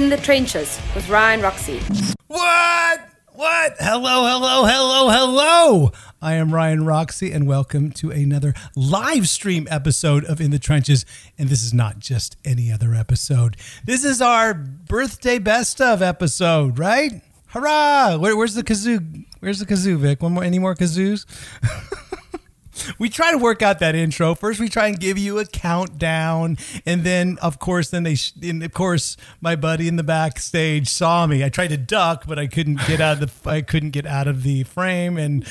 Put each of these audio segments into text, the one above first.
In the Trenches with Ryan Roxie. What? What? Hello, hello, hello, hello. I am Ryan Roxie, and welcome to another live stream episode of In the Trenches. And this is not just any other episode. This is our birthday best of episode, right? Hurrah! Where, where's the kazoo? Where's the kazoo, Vic? One more? Any more kazoos? we try to work out that intro. First, we try and give you a countdown, and then, of course, then they, sh- and of course, my buddy in the backstage saw me. I tried to duck, but I couldn't get out of the, I couldn't get out of the frame, and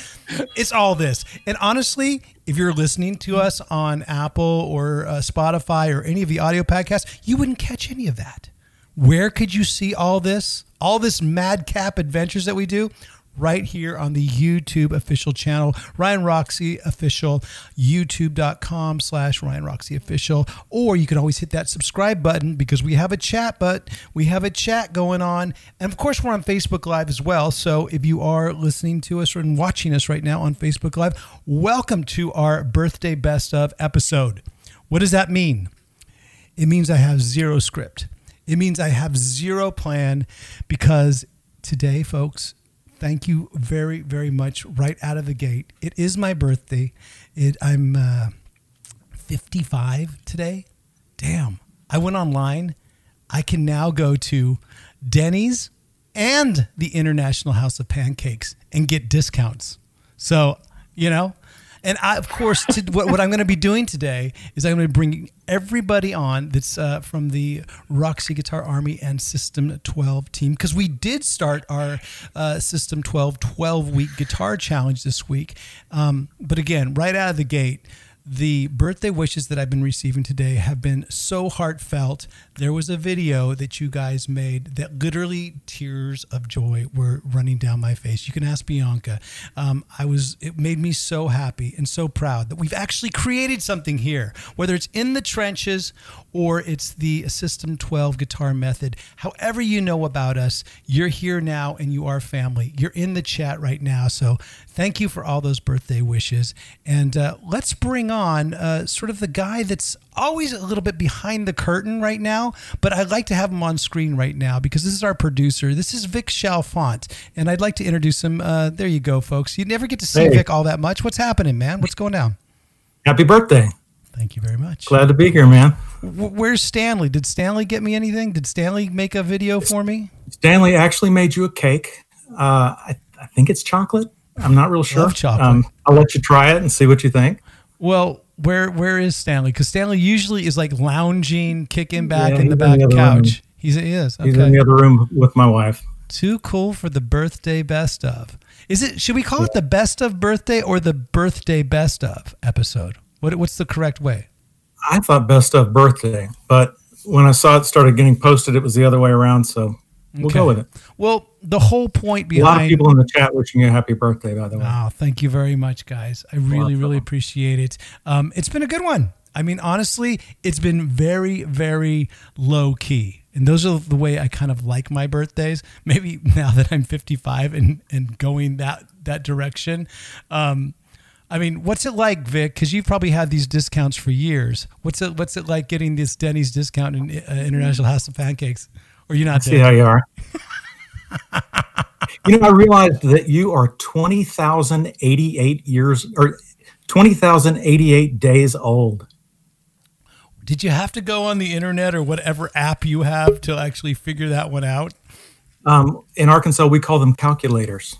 it's all this. And honestly, if you're listening to us on Apple or uh, Spotify or any of the audio podcasts, you wouldn't catch any of that. Where could you see all this? All this madcap adventures that we do? Right here on the YouTube official channel, Ryan Roxie Official, youtube.com slash Ryan Roxie Official. Or you can always hit that subscribe button because we have a chat, but we have a chat going on. And of course, we're on Facebook Live as well. So if you are listening to us or watching us right now on Facebook Live, welcome to our birthday best of episode. What does that mean? It means I have zero script. It means I have zero plan because today, folks, thank you very, very much right out of the gate. It is my birthday. It, I'm uh, 55 today. Damn. I went online. I can now go to Denny's and the International House of Pancakes and get discounts. So, you know, and I, of course, to, what, what, I'm going to be doing today is I'm going to be bringing everybody on that's uh, from the Roxie Guitar Army and System 12 team because we did start our uh, System 12 12 week guitar challenge this week. Um, but again, right out of the gate, the birthday wishes that I've been receiving today have been so heartfelt. There was a video that you guys made that literally tears of joy were running down my face. You can ask Bianca. Um, I was. It made me so happy and so proud that we've actually created something here, whether it's in the trenches or it's the System 12 guitar method. However, you know about us, you're here now and you are family. You're in the chat right now. So thank you for all those birthday wishes. And uh, let's bring on uh, sort of the guy that's always a little bit behind the curtain right now, but I'd like to have him on screen right now because this is our producer. This is Vic Chalfont, and I'd like to introduce him. Uh, there you go, folks. You never get to see hey. Vic all that much. What's happening, man? What's going down? Happy birthday. Thank you very much. Glad to be here, man. Where's Stanley? Did Stanley get me anything? Did Stanley make a video for me? Stanley actually made you a cake. Uh, I, I think it's chocolate. I'm not real sure. Love chocolate. Um, I'll let you try it and see what you think. Well, where where is Stanley? Because Stanley usually is like lounging, kicking back yeah, in the back the couch. Room. He's he is. Okay. He's in the other room with my wife. Too cool for the birthday best of. Is it? Should we call yeah. it the best of birthday or the birthday best of episode? What what's the correct way? I thought best of birthday, but when I saw it started getting posted, it was the other way around. So we'll okay. go with it. Well, the whole point behind a lot of people in the chat wishing you a happy birthday. By the way, oh, thank you very much, guys. I really, really appreciate it. Um, it's been a good one. I mean, honestly, it's been very, very low key. And those are the way I kind of like my birthdays. Maybe now that I'm 55 and, and going that that direction, um, I mean, what's it like, Vic? Because you've probably had these discounts for years. What's it What's it like getting this Denny's discount in uh, International House of Pancakes? Or you not? See how you are. you know, I realized that you are twenty thousand eighty-eight years or twenty thousand eighty-eight days old. Did you have to go on the internet or whatever app you have to actually figure that one out? Um, in Arkansas, we call them calculators.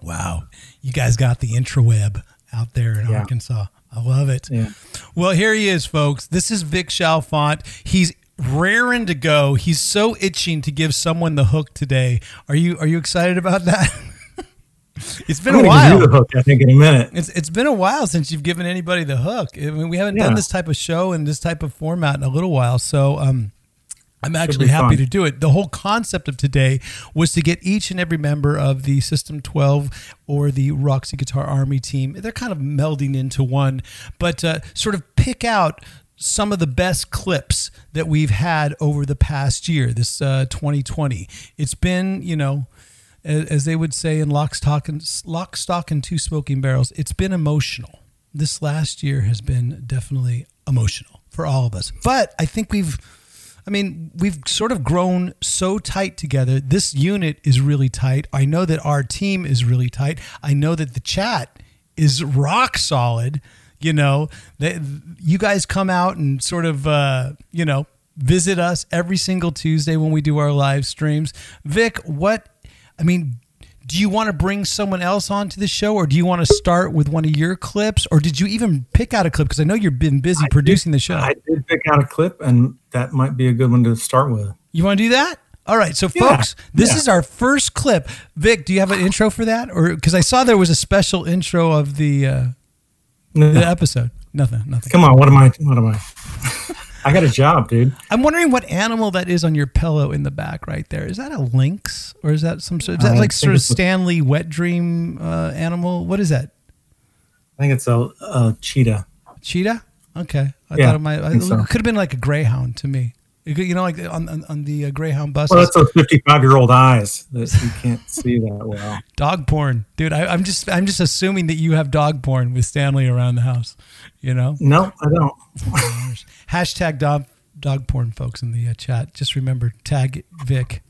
Wow you guys got the intraweb out there in yeah. Arkansas. I love it. Yeah. Well, here he is, folks. This is Vic Chalfant. He's raring to go. He's so itching to give someone the hook today. Are you Are you excited about that? it's been a while. the hook, I think, in a minute. It's It's been a while since you've given anybody the hook. I mean, we haven't yeah. done this type of show and this type of format in a little while. So, um, I'm actually happy fun. to do it. The whole concept of today was to get each and every member of the System 12 or the Roxie Guitar Army team, they're kind of melding into one, but uh, sort of pick out some of the best clips that we've had over the past year, this uh, 2020. It's been, you know, as, they would say in lock, stock, and, lock, stock, and two smoking barrels, it's been emotional. This last year has been definitely emotional for all of us. But I think we've I mean, we've sort of grown so tight together. This unit is really tight. I know that our team is really tight. I know that the chat is rock solid. You know, that you guys come out and sort of, uh, you know, visit us every single Tuesday when we do our live streams. Vic, what, I mean, do you want to bring someone else onto the show or do you want to start with one of your clips? Or did you even pick out a clip? Because i know you've been busy I producing did, the show. I did pick out a clip, and that might be a good one to start with. you want to do that? All right so Yeah, folks this yeah. is our first clip. Vic do you have an intro for that? Or because i saw there was a special intro of the uh, No, the episode nothing nothing come on, what am I? What am I? I got a job, dude. i'm wondering what animal that is on your pillow in the back right there is that a lynx or is that some sort is that like sort of stanley wet dream uh, animal what is that I think it's a, a cheetah. Cheetah? Okay. I Yeah, thought it might. I think it could have been like a greyhound to me. You know, like on on, on the uh, greyhound bus. Well, that's those fifty-five-year-old eyes that you can't see that well. dog porn, dude. I, I'm just I'm just assuming that you have dog porn with Stanley around the house. You know, No, I don't. hashtag dog dog porn, folks in the uh, chat. Just remember tag Vic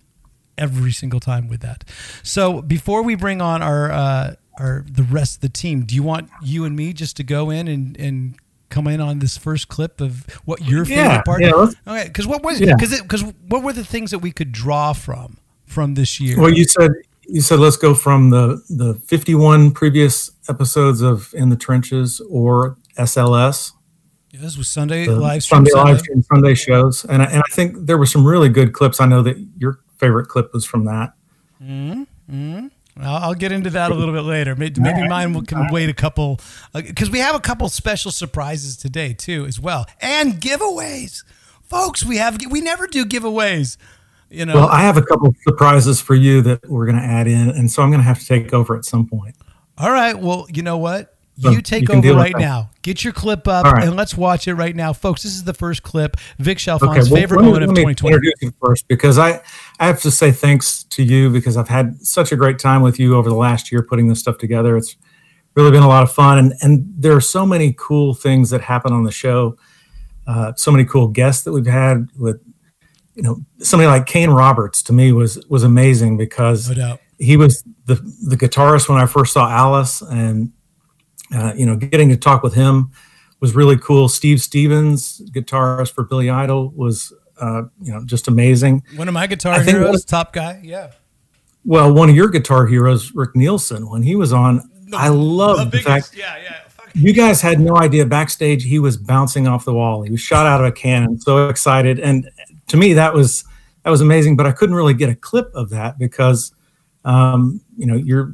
every single time with that. So before we bring on our uh, our the rest of the team, do you want you and me just to go in and and come in on this first clip of what your favorite Yeah, part? yeah, okay, because what was Yeah. because because what were the things that we could draw from from this year? Well, you said you said let's go from the the fifty-one previous episodes of In the Trenches or SLS, Yeah, this was Sunday live stream. Sunday Sunday. live stream Sunday shows, and I, and I think there were some really good clips. I know that your favorite clip was from that. I'll, I'll get into that a little bit later. Maybe, maybe mine will can wait a couple uh, because we have a couple special surprises today too, as well, and giveaways, folks. We have we never do giveaways. You know, Well, I have a couple of surprises for you that we're going to add in, and so I'm going to have to take over at some point. all right. Well, you know what? So You take you over right now. Get your clip up right. and let's watch it right now, folks. This is the first clip. Vic Chalfon's well, favorite me- moment of let me 2020. Introduce you first because I, I have to say thanks to you because I've had such a great time with you over the last year putting this stuff together. It's really been a lot of fun, and and there are so many cool things that happen on the show. Uh, so many cool guests that we've had with, you know, somebody like Kane Roberts to me was was amazing because No he was the the guitarist when I first saw Alice, and uh, you know, getting to talk with him was really cool. Steve Stevens, guitarist for Billy Idol, was uh, you know just amazing. One of my guitar heroes, what- top guy. Yeah. Well, one of your guitar heroes, Rick Nielsen, when he was on, I love the, fact yeah, yeah. You guys had no idea backstage he was bouncing off the wall. He was shot out of a cannon, so excited, and to me that was that was amazing. But I couldn't really get a clip of that because um, you know you're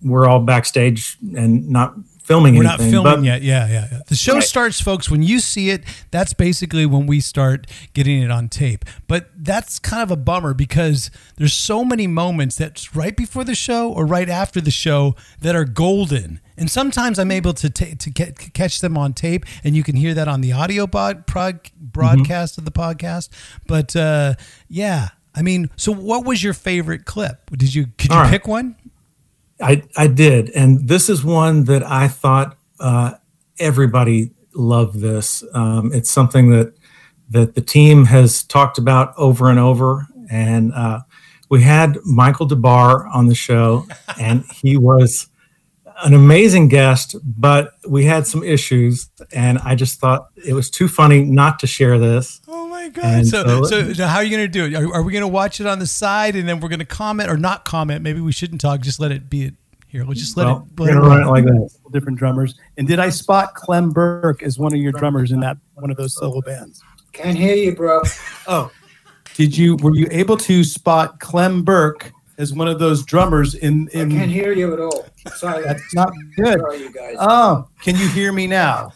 we're all backstage and not filming We're not filming but yet. Yeah, yeah, yeah. The show Right. starts, folks. When you see it, that's basically when we start getting it on tape. But that's kind of a bummer because there's so many moments that's right before the show or right after the show that are golden. And sometimes I'm able to ta- to get, catch them on tape, and you can hear that on the audio bod- prod- broadcast of the podcast. But uh, yeah, I mean, so what was your favorite clip? Did you could you All right. pick one? I, I did. And this is one that I thought uh, everybody loved this. Um, it's something that that the team has talked about over and over. And uh, we had Michael Des Barres on the show, and he was an amazing guest, but we had some issues. And I just thought it was too funny not to share this. Oh my god! So, so- so, so how are you going to do it? Are, are we going to watch it on the side and then we're going to comment or not comment? Maybe we shouldn't talk. Just let it be it here. Let's just let Well, it. we're going to run it like this. different drummers. And did I spot Clem Burke as one of your drummers in that one of those solo bands? Can't hear you, bro. Oh, did you were you able to spot Clem Burke as one of those drummers in in I can't hear you at all. Sorry. That's not good. Sorry, you guys. Oh, can you hear me now?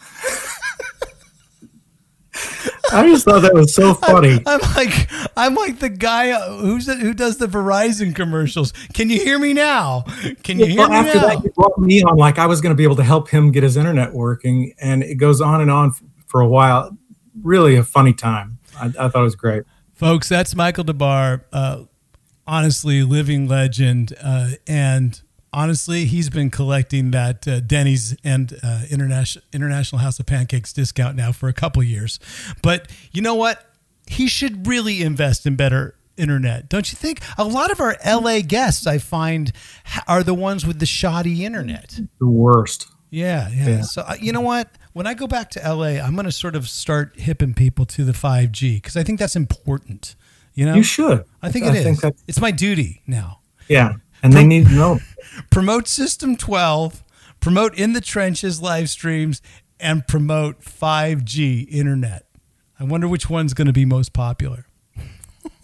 I just thought that was so funny. I'm like I'm like the guy uh, who's the, who does the Verizon commercials. Can you hear me now? Can you hear well, me after now? that, you brought me on like I was going to be able to help him get his internet working, and it goes on and on for a while. Really a funny time. I, I thought it was great. Folks, that's Michael Des Barres. Uh, honestly, living legend. Uh, and honestly, he's been collecting that uh, Denny's and uh, International International House of Pancakes discount now for a couple years. But you know what? he should really invest in better internet, don't you think? A lot of our LA guests, I find, are the ones with the shoddy internet. The worst. Yeah, yeah. Yeah. So uh, you know what? When I go back to LA, I'm going to sort of start hipping people to the 5G because I think that's important. You know, You should. I think it is. think it's my duty now. yeah, and they need to know. Promote System 12, promote In the Trenches live streams, and promote 5G internet. I wonder which one's going to be most popular.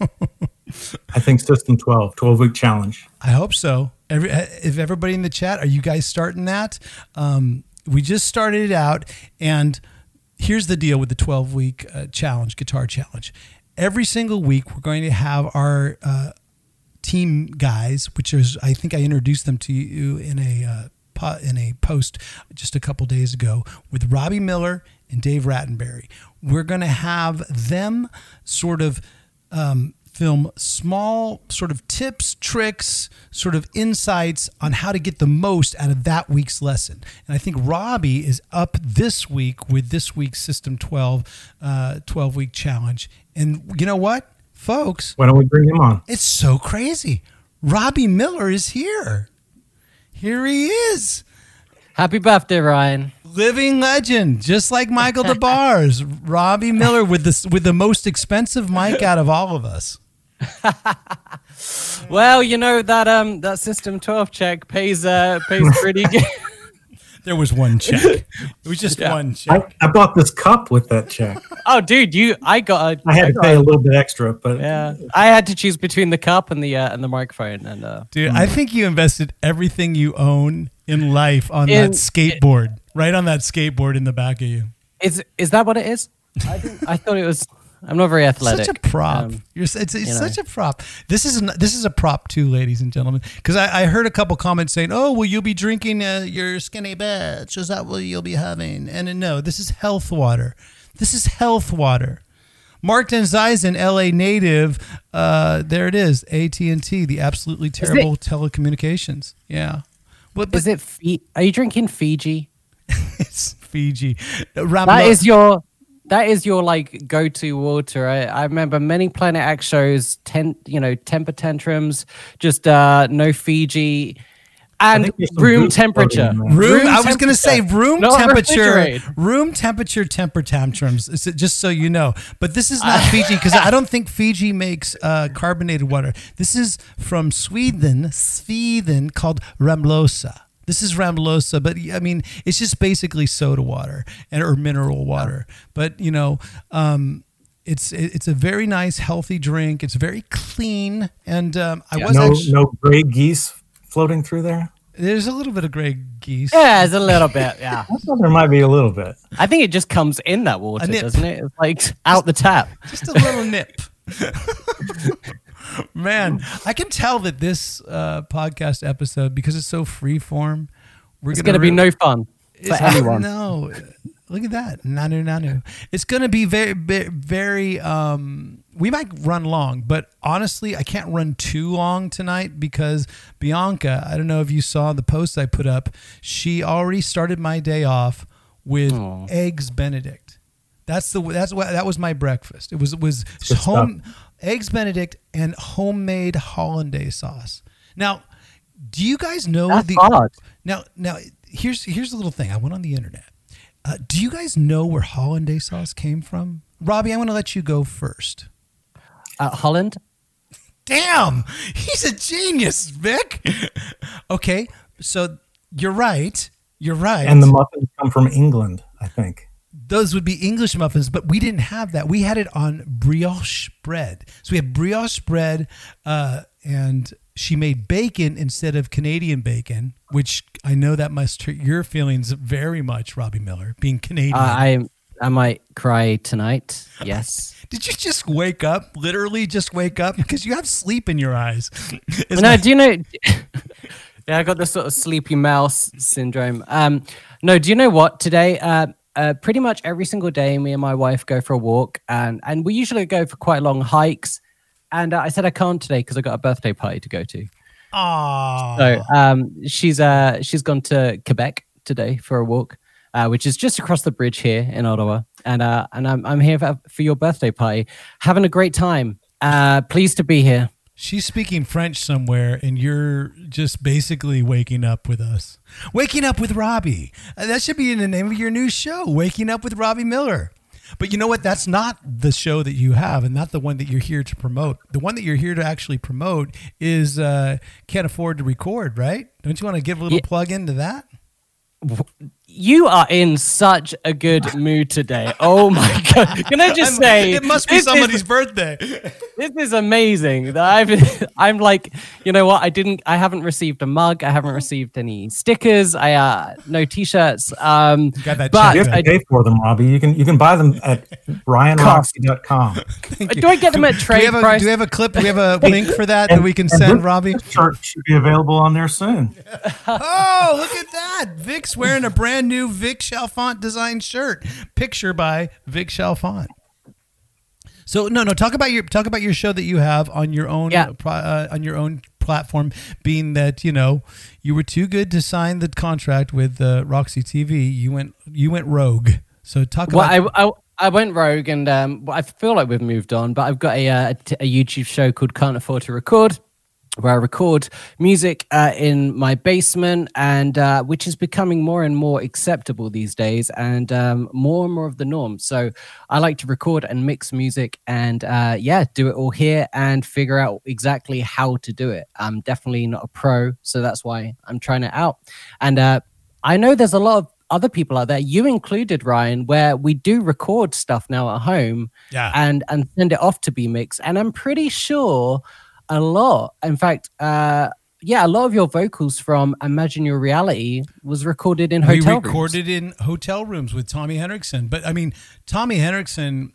I think System 12, 12 week challenge. I hope so. Every, uh, if everybody in the chat, are you guys starting that? Um, we just started it out, and here's the deal with the 12 week uh, challenge, guitar challenge. Every single week, we're going to have our uh, team guys, which is I think I introduced them to you in a uh, in a post just a couple days ago with Robbie Miller and Dave Rattenberry. We're going to have them sort of um, film small sort of tips, tricks, sort of insights on how to get the most out of that week's lesson. And I think Robbie is up this week with this week's System 12 uh, 12 week challenge. And you know what, folks? Why don't we bring him on? It's so crazy. Robbie Miller is here. Here he is. Happy birthday, Ryan. Living legend, just like Michael Des Barres. Robbie Miller with this with the most expensive mic out of all of us. Well, you know that um that System 12 check pays uh pays pretty good. There was one check. It was just Yeah. one check. I, I bought this cup with that check. oh, dude, you I got a I had to got pay a- a little bit extra, but Yeah, I had to choose between the cup and the uh, and the microphone, and uh, Dude, I think you invested everything you own in life on In- that skateboard. right on that skateboard in the back of you. is is that what it is? I, I thought it was. I'm not very athletic. Such a prop. Um, You're, it's it's you know. such a prop. This is n- this is a prop too, ladies and gentlemen. Because I, I heard a couple comments saying, "Oh, well, you'll be drinking uh, your skinny bitch. Is that what you'll be having?" And uh, no, this is health water. This is health water. Mark Denzeisen, LA native. Uh, there it is. AT and T, the absolutely terrible telecommunications. Yeah. What? But is it? Are you drinking Fiji? it's Fiji. Ram- That is your. That is your like go-to water. I, I remember many Planet X shows, ten, you know, temper tantrums, just uh no Fiji, and think there's some room temperature. in there. Room, I was going to say room Not temperature, room temperature temper tantrums. Is it- Just so you know, but this is not Fiji because I don't think Fiji makes uh, carbonated water. This is from Sweden, Sweden called Ramlosa. This is Ramlosa, but I mean it's just basically soda water and or mineral water. But you know, um, it's it's a very nice, healthy drink. It's very clean, and um, I was no actually no gray geese floating through there. there's a little bit of gray geese. Yeah, it's a little bit. Yeah, I thought there might be a little bit. I think it just comes in that water, doesn't it? It's like out the tap. just a little nip. Man, I can tell that this uh, podcast episode, because it's so free form, we're It's gonna be re- no fun for anyone. No, look at that, nanu nanu. It's gonna be very, very, very. Um, we might run long, but honestly, I can't run too long tonight because Bianca. I don't know if you saw the post I put up. She already started my day off with Aw. eggs Benedict. That's the that's what that was my breakfast. It was it was home eggs Benedict and homemade hollandaise sauce. Now, do you guys know That's the hard. now, now here's here's a little thing. I went on the internet. Uh, do you guys know where hollandaise sauce came from? Robbie, I'm going to let you go first. Uh, Holland. Damn, he's a genius, Vic. okay, so you're right. You're right. And the muffins come from England, I think. Those would be English muffins, but we didn't have that. We had it on brioche bread. So we had brioche bread, uh, and she made bacon instead of Canadian bacon, which I know that must hurt your feelings very much, Robbie Miller, being Canadian. Uh, I I might cry tonight. Yes. Did you just wake up? Literally, just wake up because you have sleep in your eyes. No, that- do you know? yeah, I got this sort of sleepy mouse syndrome. Um, no, do you know what? Today, uh, uh, pretty much every single day, me and my wife go for a walk, and and we usually go for quite long hikes. And uh, I said I can't today because I got a birthday party to go to. Aw. So um, she's uh she's gone to Quebec today for a walk, uh, which is just across the bridge here in Ottawa. And uh, and I'm I'm here for, for your birthday party, having a great time. Uh, pleased to be here. She's speaking French somewhere, and you're just basically waking up with us. Waking up with Robbie. Uh, that should be in the name of your new show, Waking Up with Robbie Miller. But you know what? That's not the show that you have, and not the one that you're here to promote. The one that you're here to actually promote is uh, Can't Afford to Record, right? Don't you want to give a little Yeah. plug into that? You are in such a good mood today. Oh my god! Can I just I'm- say it must be this is- somebody's birthday. This is amazing. That I've, I'm like, you know what? I didn't. I haven't received a mug. I haven't received any stickers. I uh, no t-shirts. Um, Got that But- You have to good. pay for them, Robbie. You can you can buy them at ryanroxie.com. Do I get them at Do we, trade have a, price? do we have a clip? Do we have a link for that that we can send, this Robbie? Shirt should be available on there soon. Oh, look at that. Vic's wearing a brand new Vic Chalfont design shirt. Picture by Vic Chalfont. So no, no, talk about your talk about your show that you have on your own Yeah. uh, on your own platform being that, you know, you were too good to sign the contract with uh, Roxie TV. You went you went rogue. So talk well, about I, I I went rogue, and um, I feel like we've moved on. But I've got a uh, a, a YouTube show called Can't Afford to Record, where I record music uh, in my basement, and uh, which is becoming more and more acceptable these days, and um, more and more of the norm. So I like to record and mix music, and uh, yeah, do it all here and figure out exactly how to do it. I'm definitely not a pro, so that's why I'm trying it out. And uh, I know there's a lot of other people out there, you included, Ryan, where we do record stuff now at home yeah. and and send it off to be mixed. And I'm pretty sure a lot, in fact, uh, yeah, a lot of your vocals from Imagine Your Reality was recorded in we hotel rooms. recorded in hotel rooms with Tommy Henriksen. But I mean, Tommy Henriksen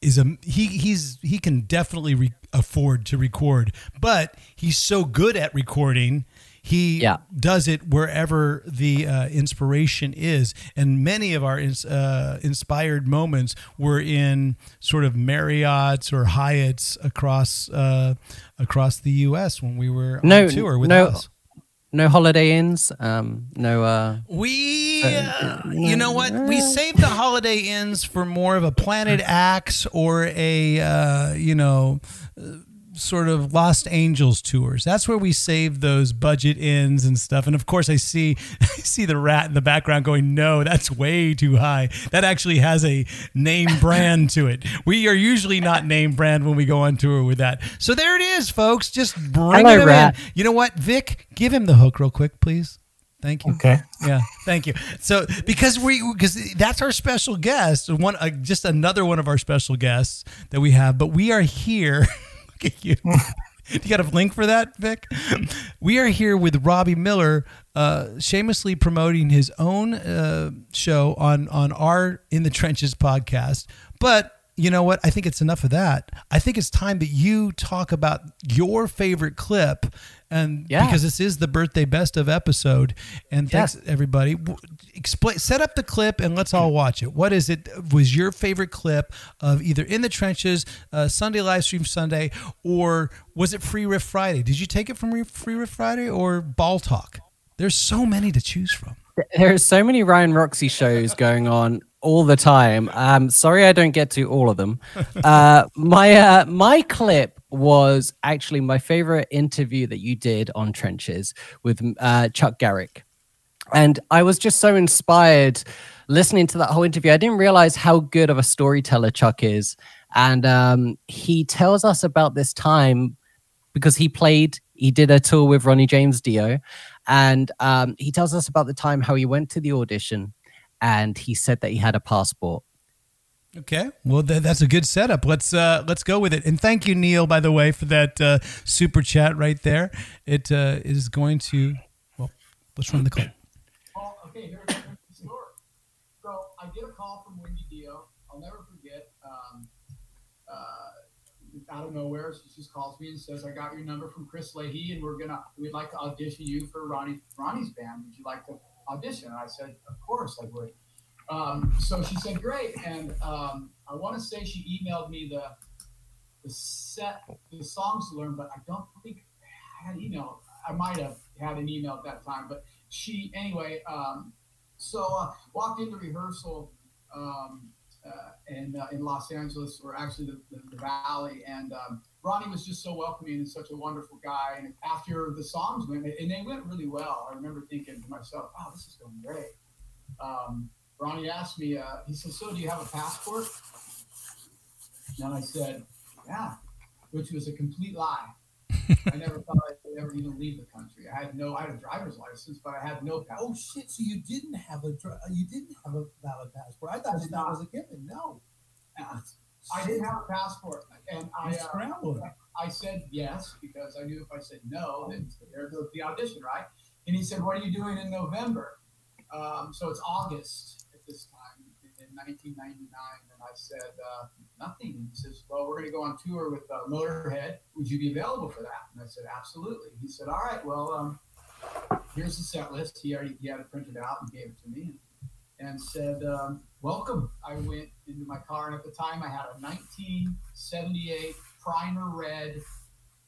is a he he's he can definitely re- afford to record, but he's so good at recording. He Yeah. does it wherever the uh, inspiration is, and many of our ins- uh, inspired moments were in sort of Marriotts or Hyatts across uh, across the U.S. when we were No, on tour with no, us. No Holiday Inns, um, no. Uh, We, uh, you know what? We saved the Holiday Inns for more of a Planet Axe or a, uh, you know, uh, sort of Lost Angels tours. That's where we save those budget inns and stuff. And of course, I see, I see the rat in the background going, "No, that's way too high. That actually has a name brand to it. We are usually not name brand when we go on tour with that. So there it is, folks. Just bring Hello, it rat. in. You know what, Vic? Give him the hook real quick, please. Thank you. Okay. Yeah, thank you. So because we because that's our special guest, one uh, just another one of our special guests that we have, but we are here. You. you got a link for that, Vic? We are here with Robbie Miller, uh, shamelessly promoting his own uh, show on on our In the Trenches podcast. But you know what? I think it's enough of that. I think it's time that you talk about your favorite clip, and Yeah. because this is the birthday best of episode. And thanks Yes. everybody. Explain, set up the clip, and let's all watch it. What is it? Was your favorite clip of either in the trenches, uh, Sunday live stream Sunday, or was it Free Riff Friday? Did you take it from Re- Free Riff Friday or Ball Talk? There's so many to choose from. there are so many Ryan Roxie shows going on all the time. Um, sorry, I don't get to all of them. Uh, my uh, my clip was actually my favorite interview that you did on Trenches with uh, Chuck Garric, and I was just so inspired listening to that whole interview. I didn't realize how good of a storyteller Chuck is, and um, he tells us about this time because he played he did a tour with ronnie james dio. And um, he tells us about the time how he went to the audition and he said that he had a passport Okay, well th- that's a good setup. Let's uh, let's go with it. And thank you, Neil, by the way, for that uh, super chat right there. It uh, is going to well, let's run the clip. Well, okay, here's, the story. So I get a call from Wendy Dio. I'll never forget. Um, uh, out of nowhere, she just calls me and says, "I got your number from Chris Leahy, and we're gonna we'd like to audition you for Ronnie Ronnie's band. Would you like to audition?" And I said, "Of course I would." Um, so she said, "Great," and um, I want to say she emailed me the the set the songs to learn, but I don't think I had email. I might have had an email at that time, but she anyway. Um, So uh, walked into rehearsal um, uh, in uh, in Los Angeles, or actually the, the, the Valley, and um, Ronnie was just so welcoming and such a wonderful guy. And after the songs went, and they went really well, I remember thinking to myself, "Oh, this is going great." Um, Ronnie asked me, uh, he said, "So do you have a passport?" And I said, "Yeah," which was a complete lie. I never thought I'd ever even leave the country. I had no, I had a driver's license, but I had no passport. Oh shit! So you didn't have a dr- you didn't have a valid passport. I thought that, was a given. No, I didn't have a passport, and I, uh, scrambled. I said yes because I knew if I said no, then there goes the audition, right? And he said, "What are you doing in November?" Um, so it's August at this time in 1999, and I said uh, nothing. He says, "Well, we're going to go on tour with uh, Motorhead. Would you be available for that?" And I said, "Absolutely." He said, "All right, well, um, here's the set list. He already he had it printed out and gave it to me." and said, um, "Welcome." I went into my car, and at the time, I had a 1978 primer red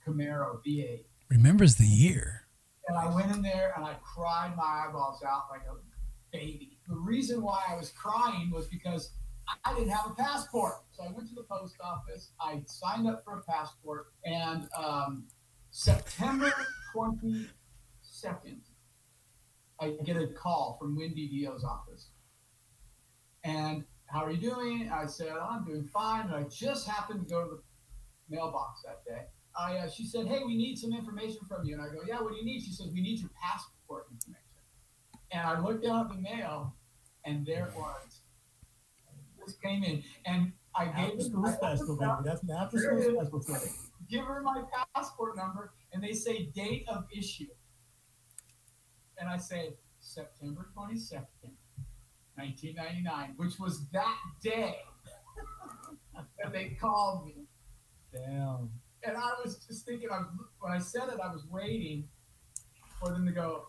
Camaro V8, Remembers the year. and I went in there and I cried my eyeballs out like a baby. The reason why I was crying was because I didn't have a passport, so I went to the post office. I signed up for a passport, and um, September 22nd, I get a call from Wendy Dio's office. And how are you doing? I said, oh, I'm doing fine. And I just happened to go to the mailbox that day. I, uh, she said, hey, we need some information from you. And I go, yeah, what do you need? She says, we need your passport information. And I looked at the mail, and there it was. This came in, and I gave After I school opened special, it baby. That's an after school special. Thing. give her my passport number, and they say date of issue. And I say September 22nd, 1999, which was that day that they called me. Damn. And I was just thinking, I was, when I said it, I was waiting for them to go,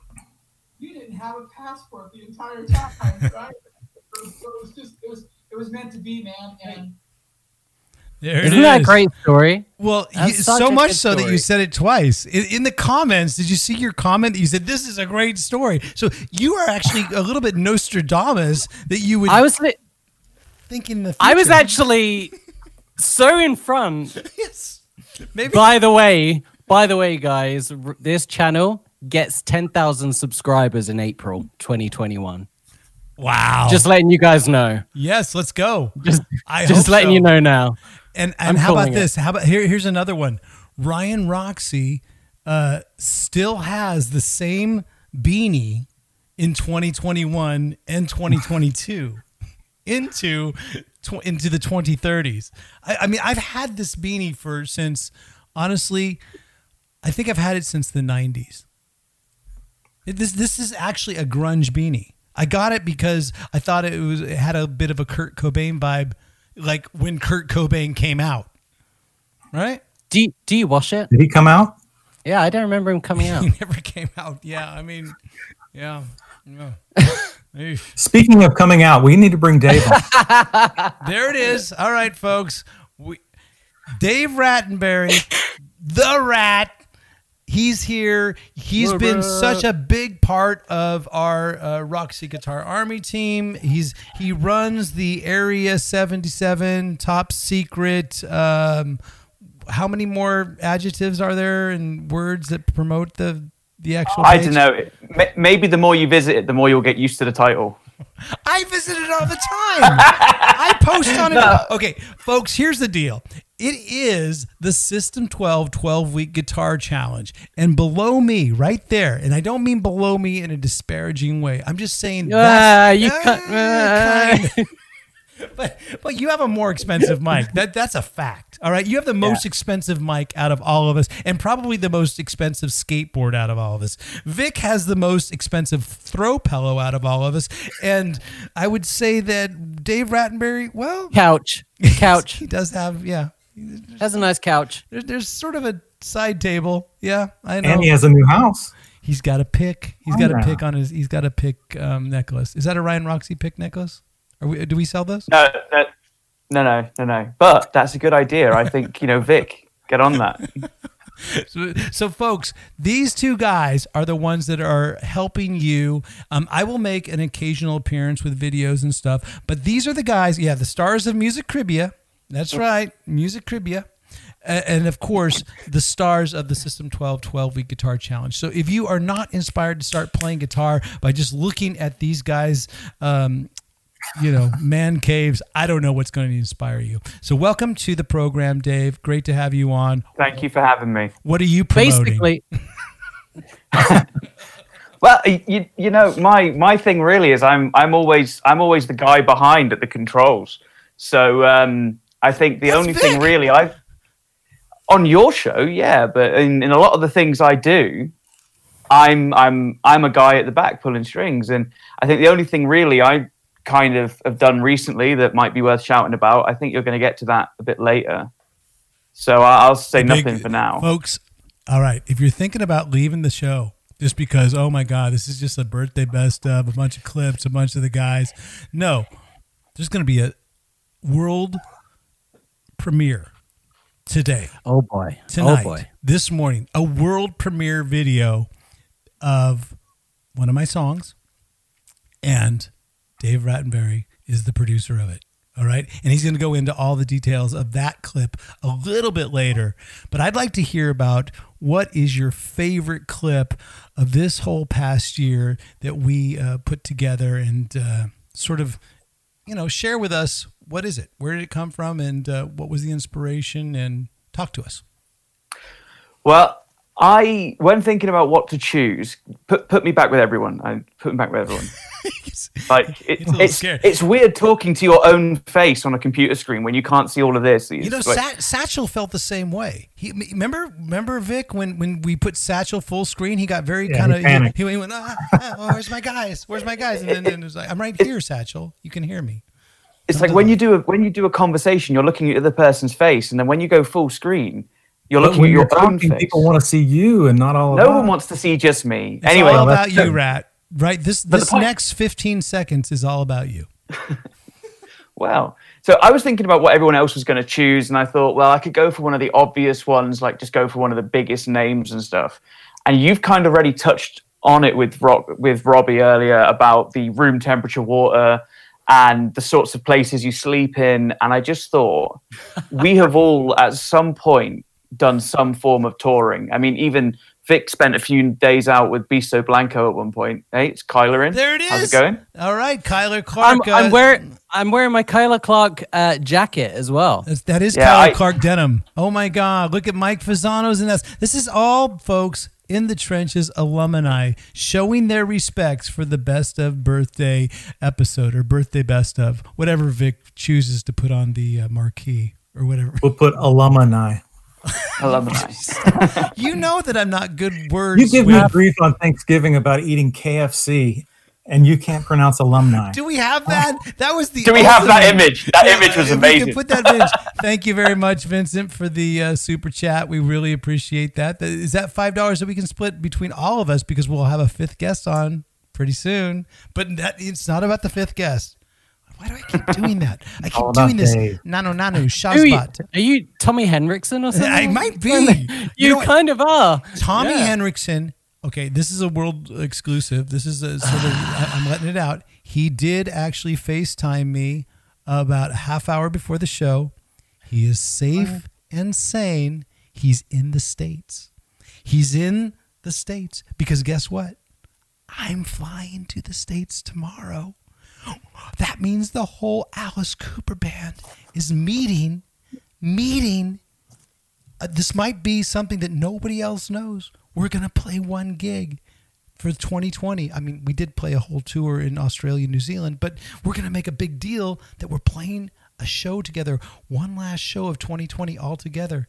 You didn't have a passport the entire time, right? so it was just, it was, it was meant to be, man. And There it Isn't that a great story? Well, That's you, so much good so that you said it twice in, in the comments. Did you see your comment? that You said this is a great story. So you are actually a little bit Nostradamus that you would I was li- think the. Future. I was actually so in front. yes. Maybe By the way, by the way, guys, r- this channel gets 10,000 subscribers in April 2021. wow. Just letting you guys know. yes. Let's go. Just, I just letting so. you know now. And and I'm how about calling it. this? How about here? Here's another one. Ryan Roxie uh, still has the same beanie in 2021 and 2022 into tw- into the 2030s. I, I mean, I've had this beanie for since honestly, I think I've had it since the 90s. It- This this is actually a grunge beanie. I got it because I thought it was it had a bit of a Kurt Cobain vibe, like when Kurt Cobain came out, right? Do you, do you wash it? Did he come out? Yeah, I don't remember him coming out. He never came out. Yeah, I mean, yeah. yeah. Speaking of coming out, we need to bring Dave on. there it is. All right, folks. We, Dave Rattenberry, the Rat. He's here. He's The been Rat. such a big part of our uh, Roxie Guitar Army team. He's he runs the Area 77 top secret. Um, how many more adjectives are there and words that promote the the actual? I don't know. Maybe the more you visit it, the more you'll get used to the title. I visit it all the time. I post on it. Okay, folks, here's the deal. It is the System 12 12 week guitar challenge. And below me, right there, and I don't mean below me in a disparaging way. I'm just saying Ah, that's, you Ah, can't- kind. but but you have a more expensive mic. That that's a fact. All right. You have the most expensive mic out of all of us, and probably the most expensive skateboard out of all of us. Vic has the most expensive throw pillow out of all of us, and I would say that Dave Rattenberry, well, couch. Couch. he does have yeah. That's a nice couch. There's, there's sort of a side table. Yeah, I know. and he has a new house. He's got a pick. He's got a Oh, pick on his. He's got a pick um, necklace. Is that a Ryan Roxie pick necklace? Are we? Do we sell those? No, no, no, no, no, no. But that's a good idea. I think you know, Vic, get on that. So, so, folks, these two guys are the ones that are helping you. Um, I will make an occasional appearance with videos and stuff, but these are the guys. Yeah, the stars of Music Cribia. That's right, Music Cribia. A- And of course, the stars of the System 12 12 week guitar challenge. So, if you are not inspired to start playing guitar by just looking at these guys, um, you know, man caves, I don't know what's going to inspire you. So, welcome to the program, Dave. Great to have you on. Thank you for having me. What are you promoting? Basically, Well, you, you know, my my thing really is I'm I'm always I'm always the guy behind at the controls. So um, I think the That's only thing really I've on your show, yeah, but in, in a lot of the things I do, I'm I'm I'm a guy at the back pulling strings, and I think the only thing really I kind of have done recently that might be worth shouting about. I think you're going to get to that a bit later. So I- I'll say Big- nothing for now. Folks, all right. If you're thinking about leaving the show just because, oh my God, this is just a birthday best of, a bunch of clips, a bunch of the guys. No, there's going to be a world premiere today, oh boy, tonight, oh boy. this morning, a world premiere video of one of my songs. And Dave Rattenberry is the producer of it. All right. And he's going to go into all the details of that clip a little bit later. But I'd like to hear about what is your favorite clip of this whole past year that we uh, put together and uh, sort of, you know, share with us what is it? Where did it come from? And uh, what was the inspiration? And talk to us. Well, I when thinking about what to choose, put put me back with everyone. I put me back with everyone. Like it, He's a little it's scared. it's weird talking to your own face on a computer screen when you can't see all of this. You know, like- Sa- Satchel felt the same way. He remember, remember Vic when when we put Satchel full screen, he got very Yeah, kind of panicked. he, he went, ah, ah, oh, "Where's my guys? Where's my guys?" And then, then it was like, "I'm right here, Satchel. You can hear me." It's like when you do a when you do a conversation, you're looking at the person's face, and then when you go full screen, you're But looking when at you're your own talking, face. people want to see you and not all. of no us. one wants to see just me. It's anyway, all about you. Rat. Right? This the this point- next 15 seconds is all about you. Wow. So I was thinking about what everyone else was going to choose, and I thought, well, I could go for one of the obvious ones, like just go for one of the biggest names and stuff. And you've kind of already touched on it with Rob, with Robbie earlier about the room temperature water and the sorts of places you sleep in. And I just thought we have all at some point done some form of touring. I mean, even Vic spent a few days out with Bisto Blanco at one point. Hey, it's Kyler in. There it is. How's it going? All right, Kyler I'm, Clark. I'm uh, wearing I'm wearing my Kyla Clark uh, jacket as well. That's, that is Yeah, Kyler I- Clark denim. Oh my God! Look at Mike Fasano's and that's this is all folks in the trenches alumni showing their respects for the best of birthday episode or birthday best of whatever Vic chooses to put on the uh, marquee or whatever. We'll put alumni. Alumni. You know that I'm not good words. You give with- me grief on Thanksgiving about eating KFC, and you can't pronounce alumni. Do we have that? That was the. Do we have that image? That image was if we could amazing. put that image. Thank you very much, Vincent, for the uh, super chat. We really appreciate that. Is that five dollars that we can split between all of us because we'll have a fifth guest on pretty soon? But that it's not about the fifth guest. Why do I keep doing that? I keep all doing this. Dave. Nanu nanu Who are, you, shazbot. are you Tommy Henriksen or something? I might be. You, You know what? kind of are. Tommy Yeah. Henriksen. Okay, this is a world exclusive. This is a sort of I'm letting it out. He did actually FaceTime me about a half hour before the show. He is safe and sane. He's in the states. He's in the states because guess what? I'm flying to the states tomorrow. That means the whole Alice Cooper band is meeting, meeting uh, this might be something that nobody else knows. We're going to play one gig for 2020. I mean, we did play a whole tour in Australia, New Zealand, but we're going to make a big deal that we're playing a show together, one last show of 2020 all together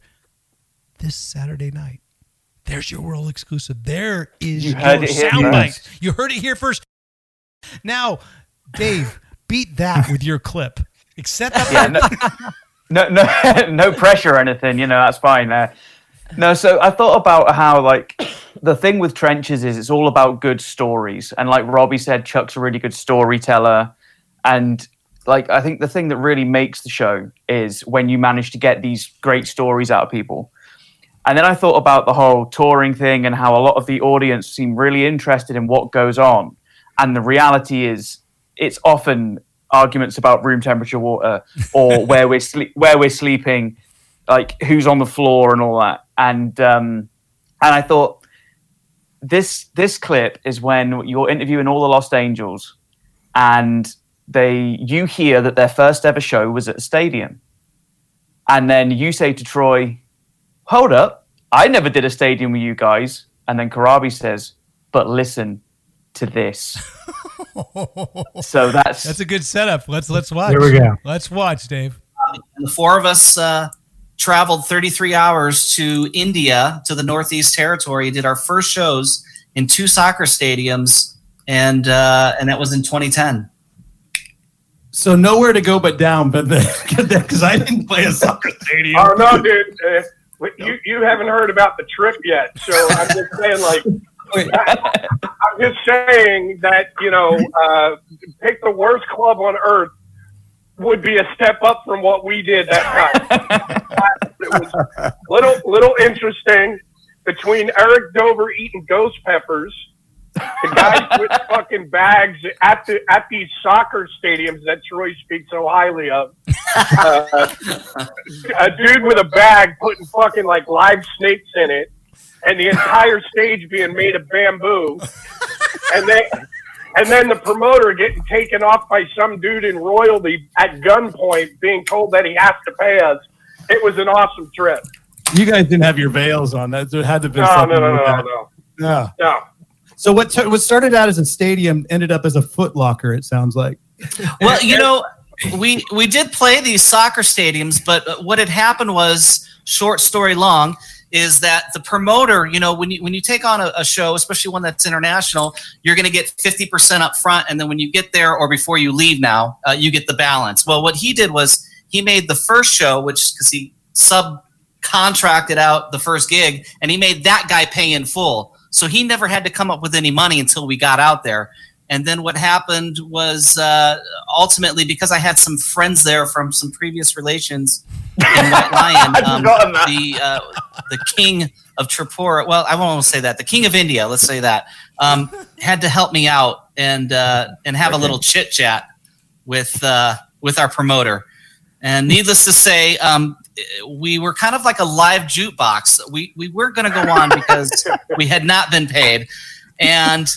this Saturday night. There's your world exclusive. There is You your soundbite. You heard it here first. Now, Dave, beat that with your clip. Except that yeah, no, no, no, no pressure or anything. You know, that's fine. Uh, no, so I thought about how like the thing with trenches is it's all about good stories, and like Robbie said, Chuck's a really good storyteller, and like I think the thing that really makes the show is when you manage to get these great stories out of people. And then I thought about the whole touring thing and how a lot of the audience seem really interested in what goes on. And the reality is, it's often arguments about room temperature water or where we're sleep where we're sleeping, like who's on the floor and all that. And um, and I thought this this clip is when you're interviewing all the Lost Angels, and they you hear that their first ever show was at a stadium, and then you say to Troy, "Hold up, I never did a stadium with you guys," and then Karabi says, "But listen to this." so that's That's a good setup. Let's let's watch. Here we go. Let's watch, Dave. And the four of us uh, traveled 33 hours to India, to the Northeast Territory, did our first shows in two soccer stadiums, and uh, and that was in 2010. So nowhere to go but down, but because I didn't play a soccer stadium. Oh no, dude! Uh, you you haven't heard about the trip yet, so I'm just saying, like, I'm just saying that you know, uh, pick the worst club on earth would be a step up from what we did that time. it was little little interesting between Eric Dover eating ghost peppers, the guys with fucking bags at the at these soccer stadiums that Troy speaks so highly of. Uh, a dude with a bag putting fucking like live snakes in it, and the entire stage being made of bamboo, and then and then the promoter getting taken off by some dude in royalty at gunpoint, being told that he has to pay us. It was an awesome trip. You guys didn't have your veils on. That there had to be been No, something no, no, like no, no, Yeah. no. So what t- what started out as a stadium ended up as a Foot Locker. It sounds like. Well, you know, we we did play these soccer stadiums, but what had happened was, short story long, is that the promoter, you know, when you when you take on a, a show, especially one that's international, you're going to get fifty percent up front, and then when you get there or before you leave, now uh, you get the balance. Well, what he did was he made the first show, which because he subcontracted out the first gig, and he made that guy pay in full. So he never had to come up with any money until we got out there. And then what happened was uh, ultimately because I had some friends there from some previous relations in White Lion, um, the uh, the king of Tripura. Well, I won't say that. The king of India, let's say that, um, had to help me out and uh, and have a little chit chat with uh, with our promoter. And needless to say, um, we were kind of like a live jukebox. We we were going to go on because we had not been paid, and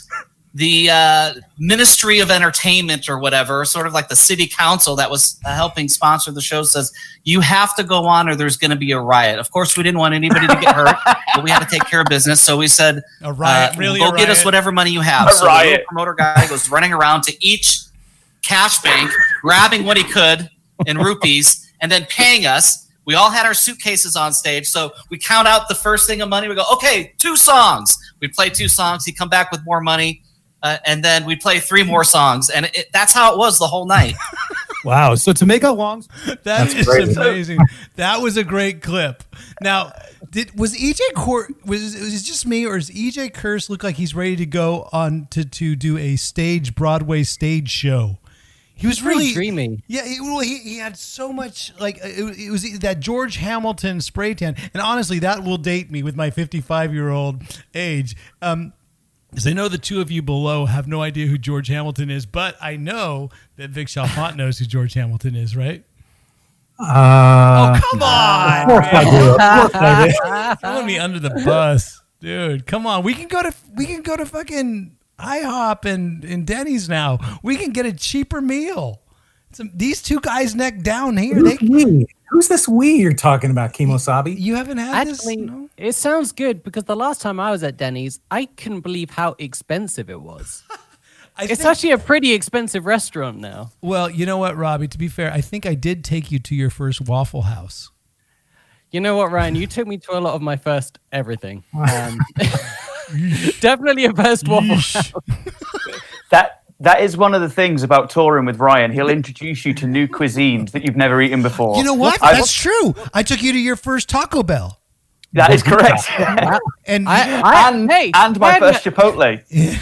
the uh, Ministry of Entertainment or whatever, sort of like the city council that was uh, helping sponsor the show, says you have to go on or there's going to be a riot. Of course, we didn't want anybody to get hurt, but we had to take care of business, so we said, A riot, uh, really? go a get us whatever money you have. A so the riot. little promoter guy goes running around to each cash bank, grabbing what he could in rupees, and then paying us. We all had our suitcases on stage, so we count out the first thing of money. We go, okay, two songs. We play two songs. He come back with more money, uh, and then we play three more songs, and it, that's how it was the whole night. Wow. So to make a long That is great. amazing. that was a great clip. Now, did was EJ Court was, was it just me or does EJ Curse look like he's ready to go on to to do a stage Broadway stage show? He was Pretty really dreamy. Yeah, he, well, he, he had so much like it, it was that George Hamilton spray tan, and honestly, that will date me with my 55 year old age. Um, because I know the two of you below have no idea who George Hamilton is, but I know that Vic Chalfant knows who George Hamilton is, right? Uh, oh, come on! of course I man. do. Of course I do. Throwing me under the bus, dude. Come on, we can go to we can go to fucking IHOP and, and Denny's now. We can get a cheaper meal. Some, these two guys neck down here. They Who's we? Who's this we you're talking about, Kemosabe? you haven't had Actually, this. No? it sounds good because the last time I was at Denny's, I couldn't believe how expensive it was. I it's think- actually a pretty expensive restaurant now. well, you know what, Robbie? To be fair, I think I did take you to your first Waffle House. You know what, Ryan? You took me to a lot of my first everything. Um, definitely a first waffle. house. That that is one of the things about touring with Ryan. He'll introduce you to new cuisines that you've never eaten before. You know what? I- That's true. I took you to your first Taco Bell, that is correct. and I, I, and hey, and my I had first Chipotle.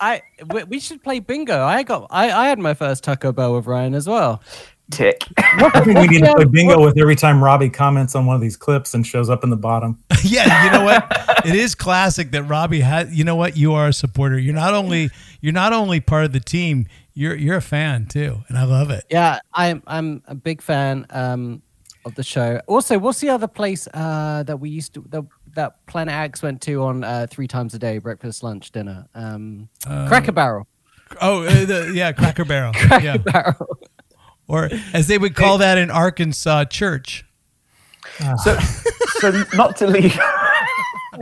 I we, we should play bingo. I got I, I had my first Taco Bell with Ryan as well. Tick. I think we need to play bingo with every time Robbie comments on one of these clips and shows up in the bottom. yeah, you know what? it is classic that Robbie has. You know what? You are a supporter. You're not only you're not only part of the team. You're you're a fan too, and I love it. Yeah, I'm I'm a big fan um, of the show. Also, what's the other place uh, that we used to the, that Planet X went to on uh, three times a day, breakfast, lunch, dinner? Um, Cracker Barrel. Oh, uh, the, yeah, Cracker Barrel. yeah. Barrel. Or as they would call that in Arkansas, church. Ah. So, so not to leave.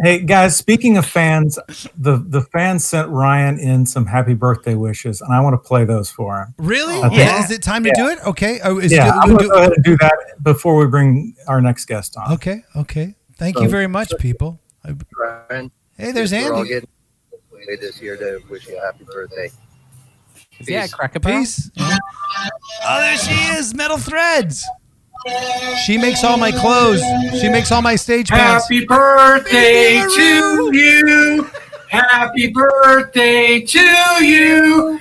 Hey guys, speaking of fans, the the fans sent Ryan in some happy birthday wishes, and I want to play those for him. Really? Okay. Yeah. Is it time to do it? Okay. Oh, is yeah, do- I'm gonna do- go ahead and do that before we bring our next guest on. okay. Okay. Thank you very much, people. Ryan. Hey, there's We're all Andy. getting this year to wish you a happy birthday. Yeah, Peace. Cracker Barrel. Peace. Oh, there she is, Metal Threads. She makes all my clothes. She makes all my stage pants. Happy birthday to you. Happy birthday to you.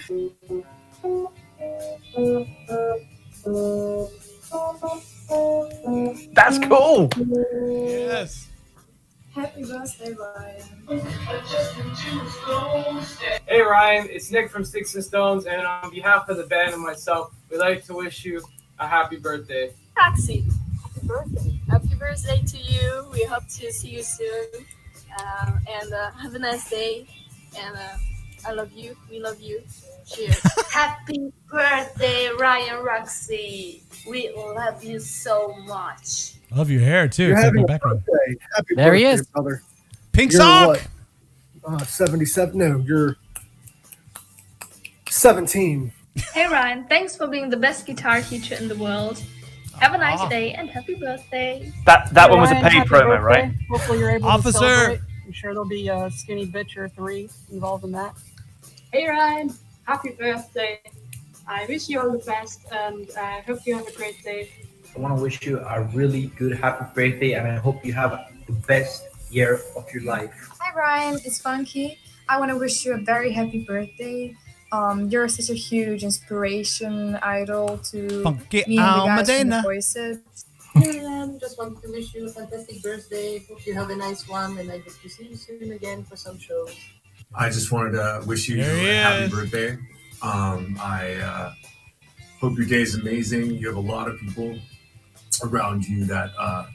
That's cool. Yes. Happy birthday, Ryan. Hey Ryan, it's Nick from Sticks and Stones, and on behalf of the band and myself, we'd like to wish you a happy birthday. Taxi. Happy birthday. Happy birthday to you. We hope to see you soon. Um, and uh, have a nice day. And uh, I love you. We love you. Cheers. Happy birthday, Ryan Roxie. We love you so much. Love your hair too. You're It's like having my a background. birthday. Happy There he birthday, is. brother. Pink You're sock. Uh, 77. No, you're 17. hey, Ryan. Thanks for being the best guitar teacher in the world. Have a nice Aw. day and happy birthday. That that one was a paid happy promo, birthday. right? Hopefully you're able Officer. to celebrate. I'm sure there'll be a skinny bitch or three involved in that. Hey, Ryan. Happy birthday. I wish you all the best and I hope you have a great day. I want to wish you a really good happy birthday, and I hope you have the best year of your life. Hi Ryan, it's Funky. I want to wish you a very happy birthday. Um, you're such a huge inspiration, idol to Funky me and the guys from Almadena. the Voices. Um, just want to wish you a fantastic birthday. Hope you have a nice one, and I hope to see you soon again for some shows. I just wanted to wish you There a happy is. birthday. Um, I uh, hope your day is amazing. You have a lot of people around you that uh,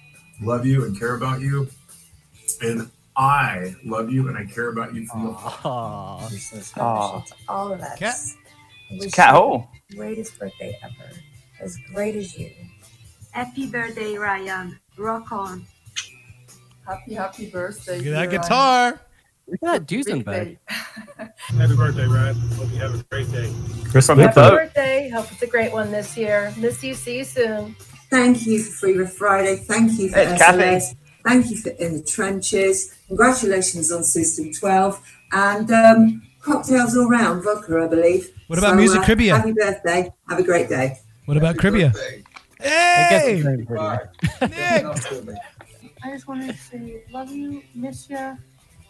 love you and care about you. And I love you and I care about you from the Aw. You're so special to all of us. Cat. I wish Cat you Hole. greatest birthday ever. As great as you. Happy birthday, Ryan. Rock on. Happy, happy birthday. Look at that dear Ryan. guitar. Look at that Duesenberg. Happy birthday, Ryan. Hope you have a great day. Chris From the Bickford. boat. birthday. Hope it's a great one this year. Miss you. See you soon. Thank you for Free Riff Friday. Thank you for It's Kathy. SLS. Thank you for In the Trenches. Congratulations on System 12. And um, cocktails all round, vodka, I believe. What about Music Cribia? Happy birthday. Have a great day. What about Cribia? I Hey, it's. Nick. I just wanted to say love you, miss you,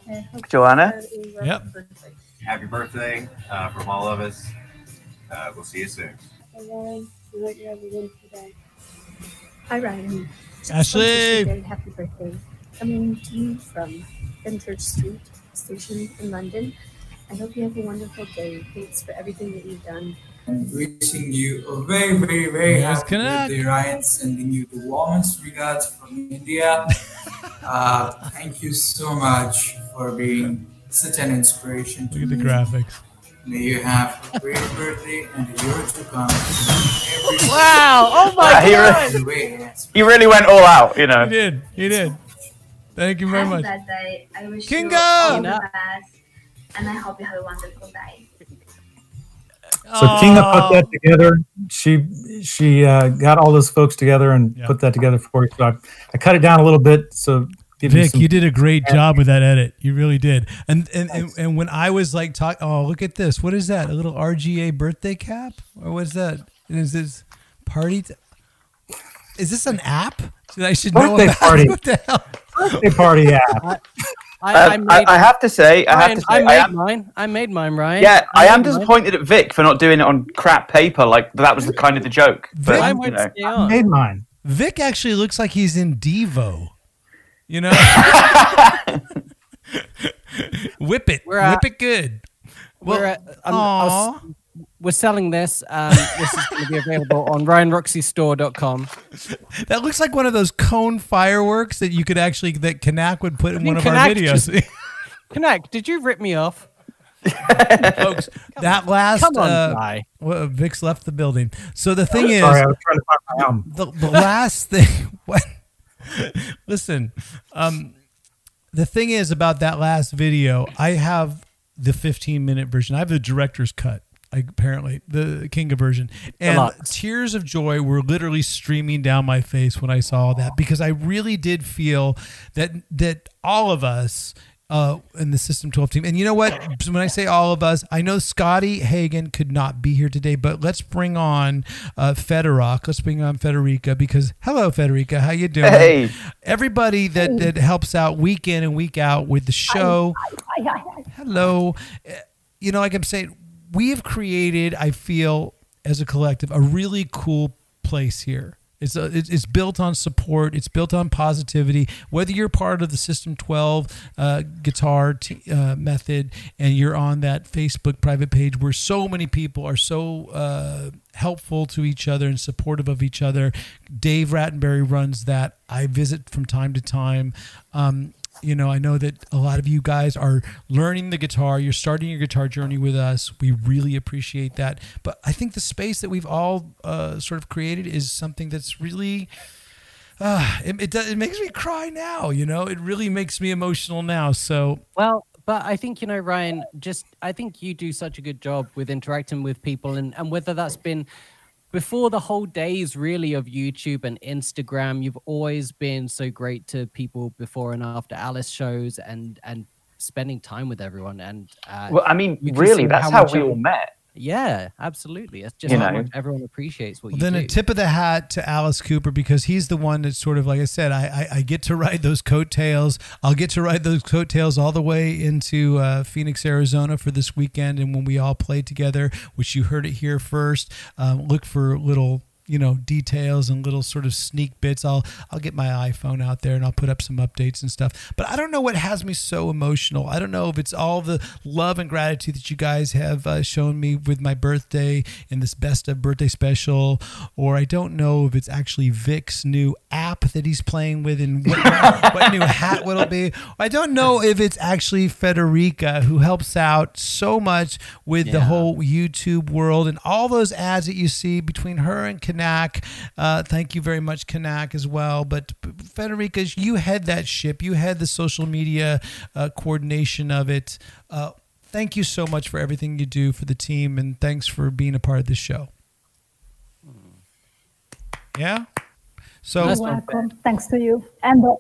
and hope Joanna? you Yep. birthday. Happy birthday uh, from all of us. Uh, we'll see you soon. Hey, Ryan, we hope you have a wonderful day. Hi, Ryan. Just Ashley. want to say very happy birthday. Coming to you from Fenchurch Street Station in London. I hope you have a wonderful day. Thanks for everything that you've done. And wishing you a very, very, very Yes, happy connect. birthday, Ryan. Sending you the warmest regards from India. uh, thank you so much for being such an inspiration to Look at the graphics. May you have a great birthday and a year to come. Wow! Oh my Ah, he god! really- He really went all out, you know. He did. He did. Thank you very much. birthday. I wish Kinga! you all the best. And I hope you have a wonderful day. So Kinga put that together. She she uh, got all those folks together and Yeah. put that together for you. So I, I cut it down a little bit. So give you Vic, some. you did a great job with that edit. You really did. And and, and, and when I was like talk, oh look at this. What is that? A little RGA birthday cap? Or what's that? Is this party? T- is this an app that I should know Birthday about? party. What the hell? birthday party app. I, Uh, I, I, made, I have to say, I have to say, I I made am, mine. I made mine, Ryan. yeah, I am made mine. disappointed at Vic for not doing it on crap paper. Like that was the kind of the joke. But Mine you know, I made mine. Vic actually looks like he's in Devo. You know, whip it, We're, uh, whip it good. we're, Well, uh, um, I was- we're selling this. Um, this is going to be available on RyanRoxieStore.com. That looks like one of those cone fireworks that you could actually that Kanak would put in one of our videos. just- Kanak, did you rip me off? Folks, that last Come on, uh, well, Vix left the building. So the thing is, Sorry, I was trying to find my album. the, the last thing. What? Listen, um, the thing is about that last video. I have the 15 minute version. I have the director's cut. I, apparently, the Kinga version, and tears of joy were literally streaming down my face when I saw that because I really did feel that that all of us uh, in the System 12 team. And you know what? When I say all of us, I know Scotty Hagen could not be here today, but let's bring on uh, Federock. Let's bring on Federica because hello, Federica. How you doing? Hey. Everybody that, that helps out week in and week out with the show. Hello. Uh, You know, like I'm saying, we have created, I feel, as a collective, a really cool place here. It's, a, it's, it's built on support. It's built on positivity. Whether you're part of the System 12 uh, guitar t- uh, method and you're on that Facebook private page where so many people are so uh, helpful to each other and supportive of each other. Dave Rattenberry runs that. I visit from time to time. Um, you know, I know that a lot of you guys are learning the guitar. You're starting your guitar journey with us. We really appreciate that. But I think the space that we've all uh, sort of created is something that's really. Uh, it, it, does, it makes me cry now, you know. It really makes me emotional now. So Well, but I think, you know, Ryan, just I think you do such a good job with interacting with people and, and whether that's been before the whole days really of YouTube and Instagram, you've always been so great to people before and after Alice shows and and spending time with everyone and uh, Well, I mean, really, that's how we all met. Yeah, absolutely. It's just You how know. much everyone appreciates what Well, you then do. a tip of the hat to Alice Cooper because he's the one that's sort of like I said, I, I, I get to ride those coattails. I'll get to ride those coattails all the way into uh, Phoenix, Arizona for this weekend, and when we all play together, which you heard it here first. Um, look for little you know details and little sort of sneak bits. I'll i'll get my iphone out there and i'll put up some updates and stuff. But i don't know what has me so emotional. I don't know if it's all the love and gratitude that you guys have uh, shown me with my birthday in this best of birthday special or i don't know if it's actually vic's new app that he's playing with and what, what new hat will it be. I don't know if it's actually federica who helps out so much with the whole YouTube world and all those ads that you see between her and Kanak. Uh, thank you very much, Kanak, as well. But Federica, you head that ship. You head the social media uh, coordination of it. Uh, thank you so much for everything you do for the team, and thanks for being a part of this show. Yeah. So You're welcome. Thanks to you. And uh,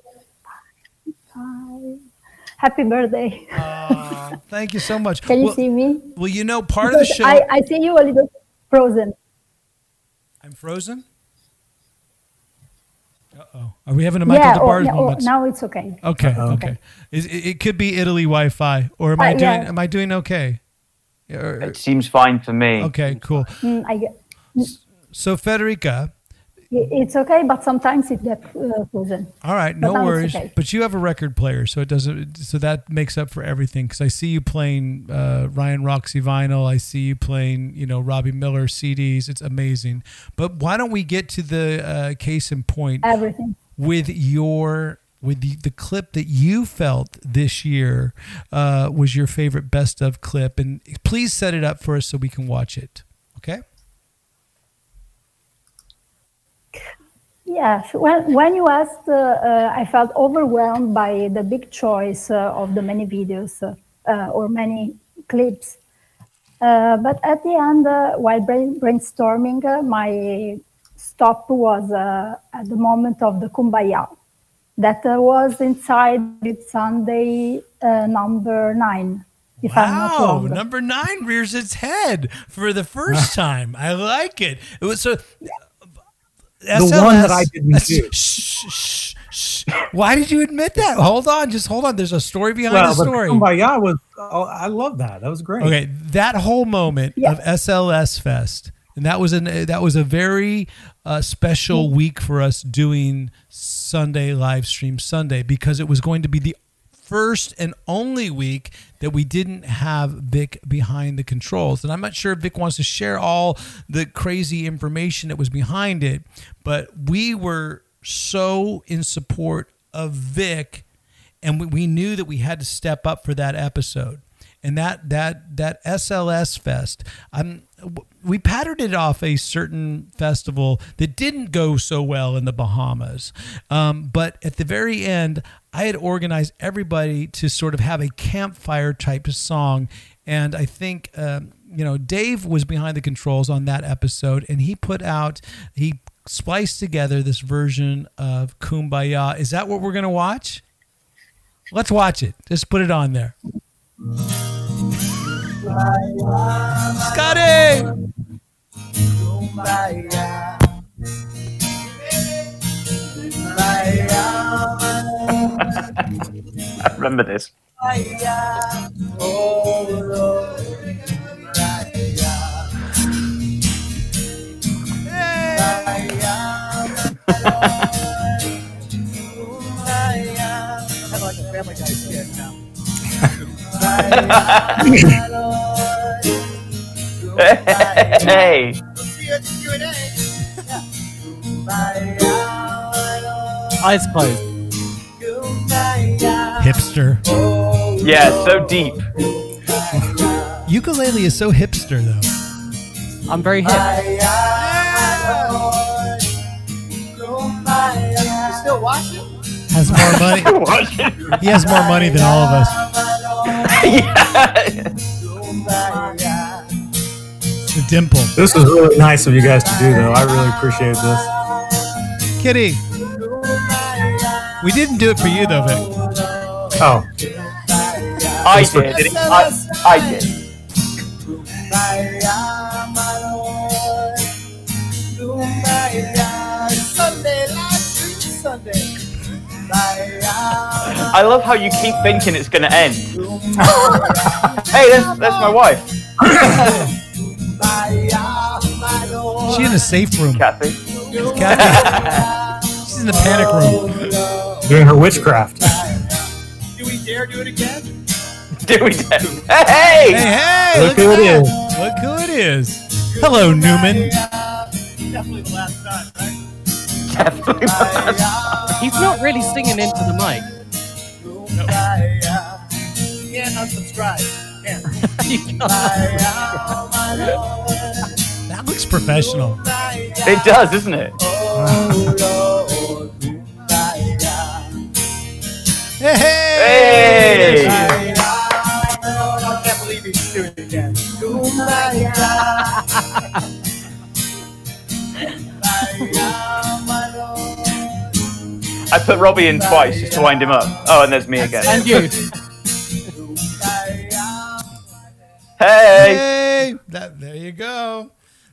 happy birthday. thank you so much. Can you well, see me? well, you know, part of the show. I, I see you a little frozen. I'm frozen. Uh oh. Are we having a Michael yeah, oh, Des Barres yeah, oh, moment? now it's okay. Okay, okay. Is, it, it could be Italy Wi-Fi, or am I Uh, doing? yeah. Am I doing okay? Or- It seems fine for me. okay, cool. Mm, I So Federica, it's okay, but sometimes it gets uh, frozen. all right, no it's worries. okay. But you have a record player, so it doesn't. So that makes up for everything. Because I see you playing uh, Ryan Roxie vinyl. I see you playing, you know, Robbie Miller CDs. It's amazing. But why don't we get to the uh, case in point? Everything. with your with the, the clip that you felt this year uh, was your favorite best of clip and please set it up for us so we can watch it okay Yes, when, when you asked, uh, uh, I felt overwhelmed by the big choice uh, of the many videos uh, uh, or many clips. Uh, but at the end, uh, while brain, brainstorming, uh, my stop was uh, at the moment of the Kumbaya. That uh, was inside it Sunday uh, number nine, if I'm not wow wrong. number nine rears its head for the first time i like it it was so The one that I didn't do. Shh, shh, shh. Why did you admit that? Hold on, just hold on. There's a story behind Well, the story. Kumbaya was. Oh, I love that. That was great. Okay, that whole moment of SLS Fest and that was an that was a very uh, special week for us doing Sunday live stream Sunday because it was going to be the first and only week that we didn't have Vic behind the controls. And I'm not sure if Vic wants to share all the crazy information that was behind it, but we were so in support of Vic and we, we knew that we had to step up for that episode. And that that that SLS Fest, I'm we patterned it off a certain festival that didn't go so well in the Bahamas. Um, but at the very end, I had organized everybody to sort of have a campfire type of song. And I think, um, you know, Dave was behind the controls on that episode and he put out, he spliced together this version of Kumbaya. Is that what we're going to watch? Let's watch it. Just put it on there. Scotty! I remember this. Hey. Eyes closed. Hipster. Yeah, so deep. Ukulele is so hipster, though. I'm very hip. You still watching? Has more money. he has more money than all of us. The dimple. This was really nice of you guys to do, though. I really appreciate this. Kitty. We didn't do it for you, though, Vic. Oh, I did. I, I did. Sunday, last stream Sunday. I love how you keep thinking it's going to end. hey, that's, that's my wife. She in a safe room. Kathy. Kathy. She's in the panic room. doing her witchcraft. Do we dare do it again? Do we? Hey! Hey, hey! Look who it at Look who it is. Hello, Newman. Uh, definitely the last time, right? Definitely. Uh, He's not really singing into the mic. Uh, can't unsubscribe. Can't. That looks professional. It does, isn't it? Hey! Hey! I can't believe he's doing it again. I put Robbie in twice just to wind him up. Oh, and there's me again. And you. Hey! Hey! That, there you go.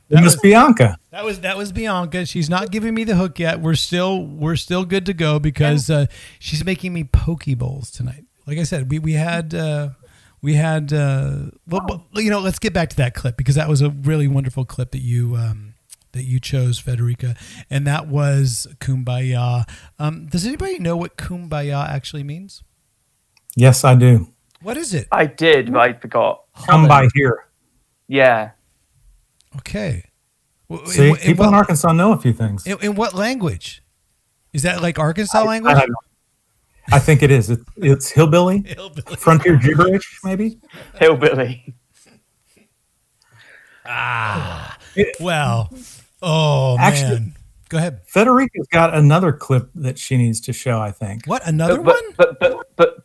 It was Bianca. That was that was Bianca. She's not giving me the hook yet. We're still we're still good to go because uh, she's making me poke bowls tonight. Like I said, we we had uh, we had uh, well, well, you know. Let's get back to that clip because that was a really wonderful clip that you um, that you chose, Federica, and that was Kumbaya. Um, does anybody know what Kumbaya actually means? Yes, I do. What is it? I did, but I forgot. Come by here. Yeah. Okay. W- in- See, in people what- in Arkansas know a few things. In, in what language? Is that like Arkansas language? I, don't. I think it is. It, it's hillbilly, frontier gibberish, maybe. Hillbilly. Ah, well, oh Actually- man. Go ahead. Federica's got another clip that she needs to show. I think. What another but, one? But but but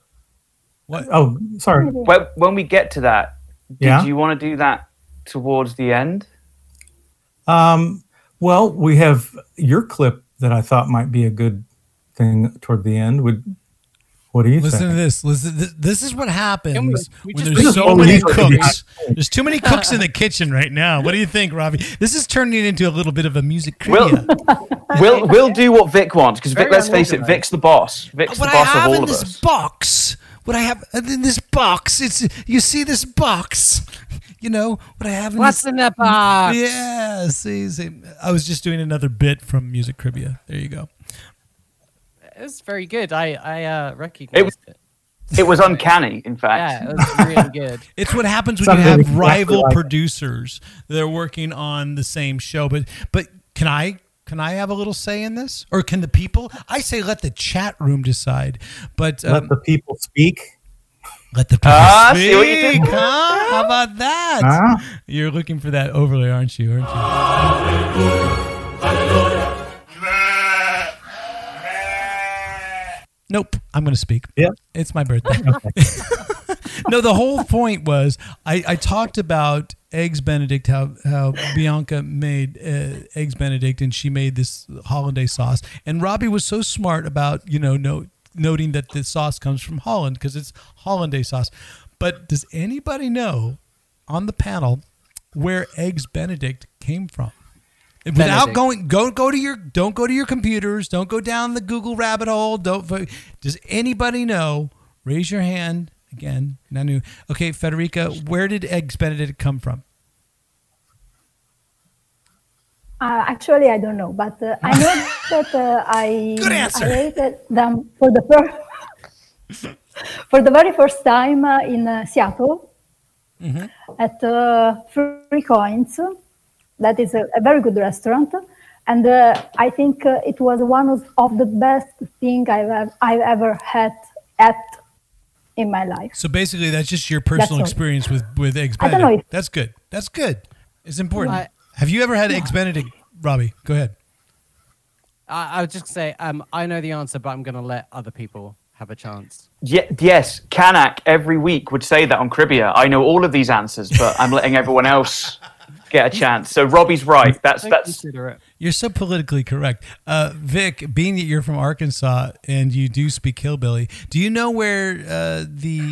What? Oh, sorry. when, when we get to that, did Yeah. you want to do that towards the end? Um, well, we have your clip that I thought might be a good thing toward the end. Would what do you Listen to this. Listen. This, this is what happens we when just- there's so many cooks. There's too many cooks in the kitchen right now. What do you think, Robbie? This is turning into a little bit of a music We'll, we'll we'll do what Vic wants because Vic. Let's face it. Vic's the boss. Vic's the what I boss of have all in of this us. box, what I have in this box, it's you see this box. You know what I have in What's this- in that box? Yeah, see, see, I was just doing another bit from Music Trivia. There you go. It was very good. I I uh, recognized it. It was uncanny, in fact. Yeah, it was really good. It's what happens when Something you have exactly rival like producers that are working on the same show. But but can I can I have a little say in this, or can the people? I say let the chat room decide. But um, Let the people speak. Let the people Ah, speak. see what you did? huh? How about that? Huh? You're looking for that overlay, aren't you? Aren't you? Nope, I'm going to speak. Yeah, it's my birthday. no, the whole point was I, I talked about eggs Benedict, how how Bianca made uh, eggs Benedict, and she made this hollandaise sauce, and Robbie was so smart about you know no, noting that the sauce comes from Holland because it's hollandaise sauce. But does anybody know on the panel where eggs Benedict came from? Without Benedict. going, go go to your don't go to your computers. Don't go down the Google rabbit hole. Don't. Does anybody know? Raise your hand again. New. Okay, Federica, where did eggs Benedict come from? Uh, actually, I don't know, but uh, I know that uh, I Good. I ate them for the first for the very first time uh, in uh, Seattle at uh, Free Coins. That is a, a very good restaurant, and uh, I think uh, it was one of, of the best thing I've ev- I've ever had at in my life. So basically, that's just your personal all. experience with with eggs I don't know if- That's good. That's good. It's important. I- Have you ever had eggs Benedict, Robbie? Go ahead. I, I was just gonna say, um, I know the answer, but I'm gonna let other people have a chance. Ye- yes, Kanak every week would say that on Cribia. I know all of these answers, but I'm letting everyone else get a chance. So Robbie's right. That's that's You're so politically correct. Uh, Vic, being that you're from Arkansas and you do speak hillbilly, do you know where uh, the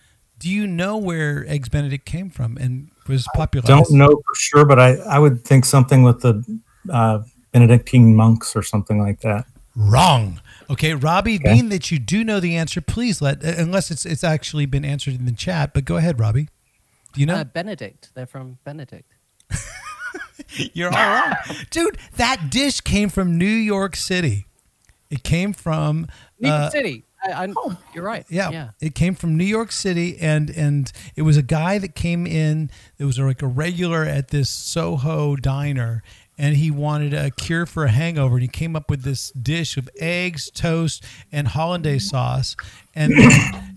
do you know where eggs Benedict came from and was popularized? Don't know for sure, but I, I would think something with the uh, Benedictine monks or something like that. Wrong. Okay, Robbie, being that you do know the answer, please let uh, unless it's it's actually been answered in the chat. But go ahead, Robbie. Do you know? Uh, Benedict. They're from Benedict. You're all wrong. Dude, that dish came from New York City. It came from New York uh, City. I, I, oh, You're right. Yeah, Yeah. it came from New York City, and and it was a guy that came in. It was like a regular at this Soho diner, and he wanted a cure for a hangover. And he came up with this dish of eggs, toast, and hollandaise mm. sauce. And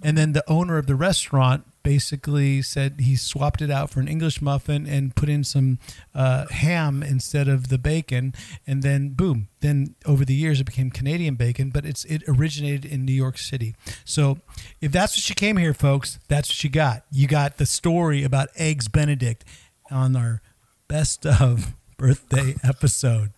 and then the owner of the restaurant basically said he swapped it out for an English muffin and put in some uh, ham instead of the bacon, and then boom. Then over the years it became Canadian bacon, but it's it originated in New York City. So if that's what you came here, folks, that's what you got. You got the story about eggs Benedict on our best of birthday episode.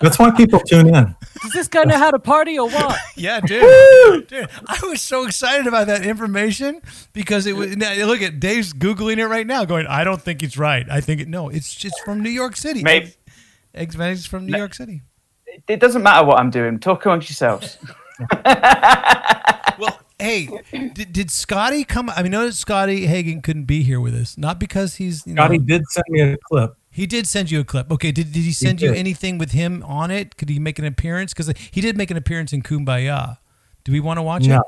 That's why people tune in. Does this guy know how to party or what? Yeah, dude. dude, I was so excited about that information because it was. Now, look at Dave's googling it right now, going, "I don't think it's right. I think it no, it's just from New York City. Maybe- Eggs, eggs Benedict's from New York City. it doesn't matter what I'm doing. Talk amongst yourselves. Well, hey, did, did Scotty come? I mean, notice Scotty Hagen couldn't be here with us, not because he's. You know, Scotty did send me a clip. He did send you a clip. Okay, did, did he send you did. anything with him on it? Could he make an appearance? Because he did make an appearance in Kumbaya. Do we want to watch No. it?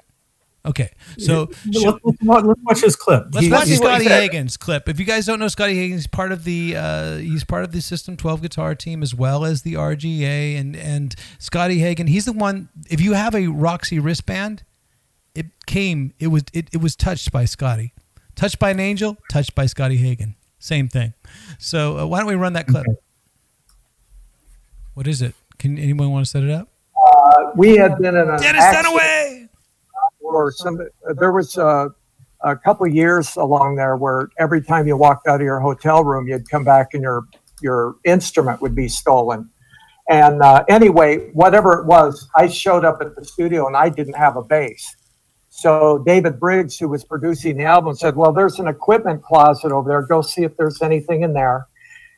Okay, so let's, watch- let's watch his clip. Let's He- watch Scotty Hagen's clip. If you guys don't know Scotty Hagen, he's part of the uh, he's part of the System 12 guitar team as well as the RGA and and Scotty Hagen. He's the one. If you have a Roxie wristband, it came. It was it, it was touched by Scotty, touched by an angel, touched by Scotty Hagen. Same thing. So uh, why don't we run that clip? What is it? Can anyone want to set it up? Uh, we had been in an Dennis Dunaway! or some. There was a, a couple years along there where every time you walked out of your hotel room, you'd come back and your your instrument would be stolen. And uh, anyway, whatever it was, I showed up at the studio and I didn't have a bass. So David Briggs, who was producing the album, said, "Well, there's an equipment closet over there. Go see if there's anything in there."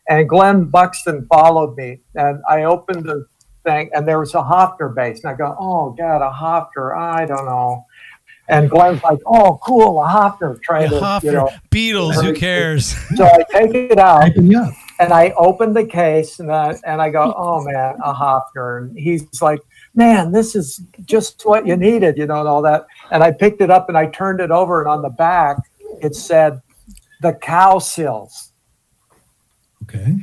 And Glenn Buxton followed me, and I opened the thing, and there was a Hofner bass. And I go, "Oh God, a Hofner? I don't know." And Glenn's like, "Oh, cool, a Hofner trying to, Hofner, you know." Beatles, who cares? So I take it out and I open the case and I and I go, "Oh man, a Hofner." And he's like, "Man, this is just what you needed," you know, and all that. And I picked it up and I turned it over, and on the back it said, "The Cowsills." Okay.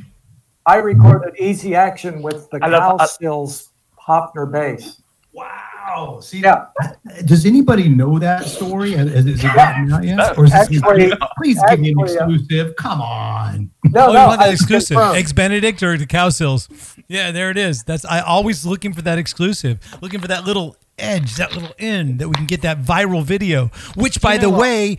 I recorded Easy Action with the I Cow I- Sills Hofner bass. Wow. See, yeah. Does anybody know that story? Has, has it gotten out yet? Or is this Actually- please give me an actually, uh, exclusive? Come on. No, oh, no, you want that exclusive? confirmed. Eggs Benedict or the Cowsills? Yeah, there it is. That's I always looking for that exclusive, looking for that little edge, that little end that we can get that viral video. Which, by You the what? way,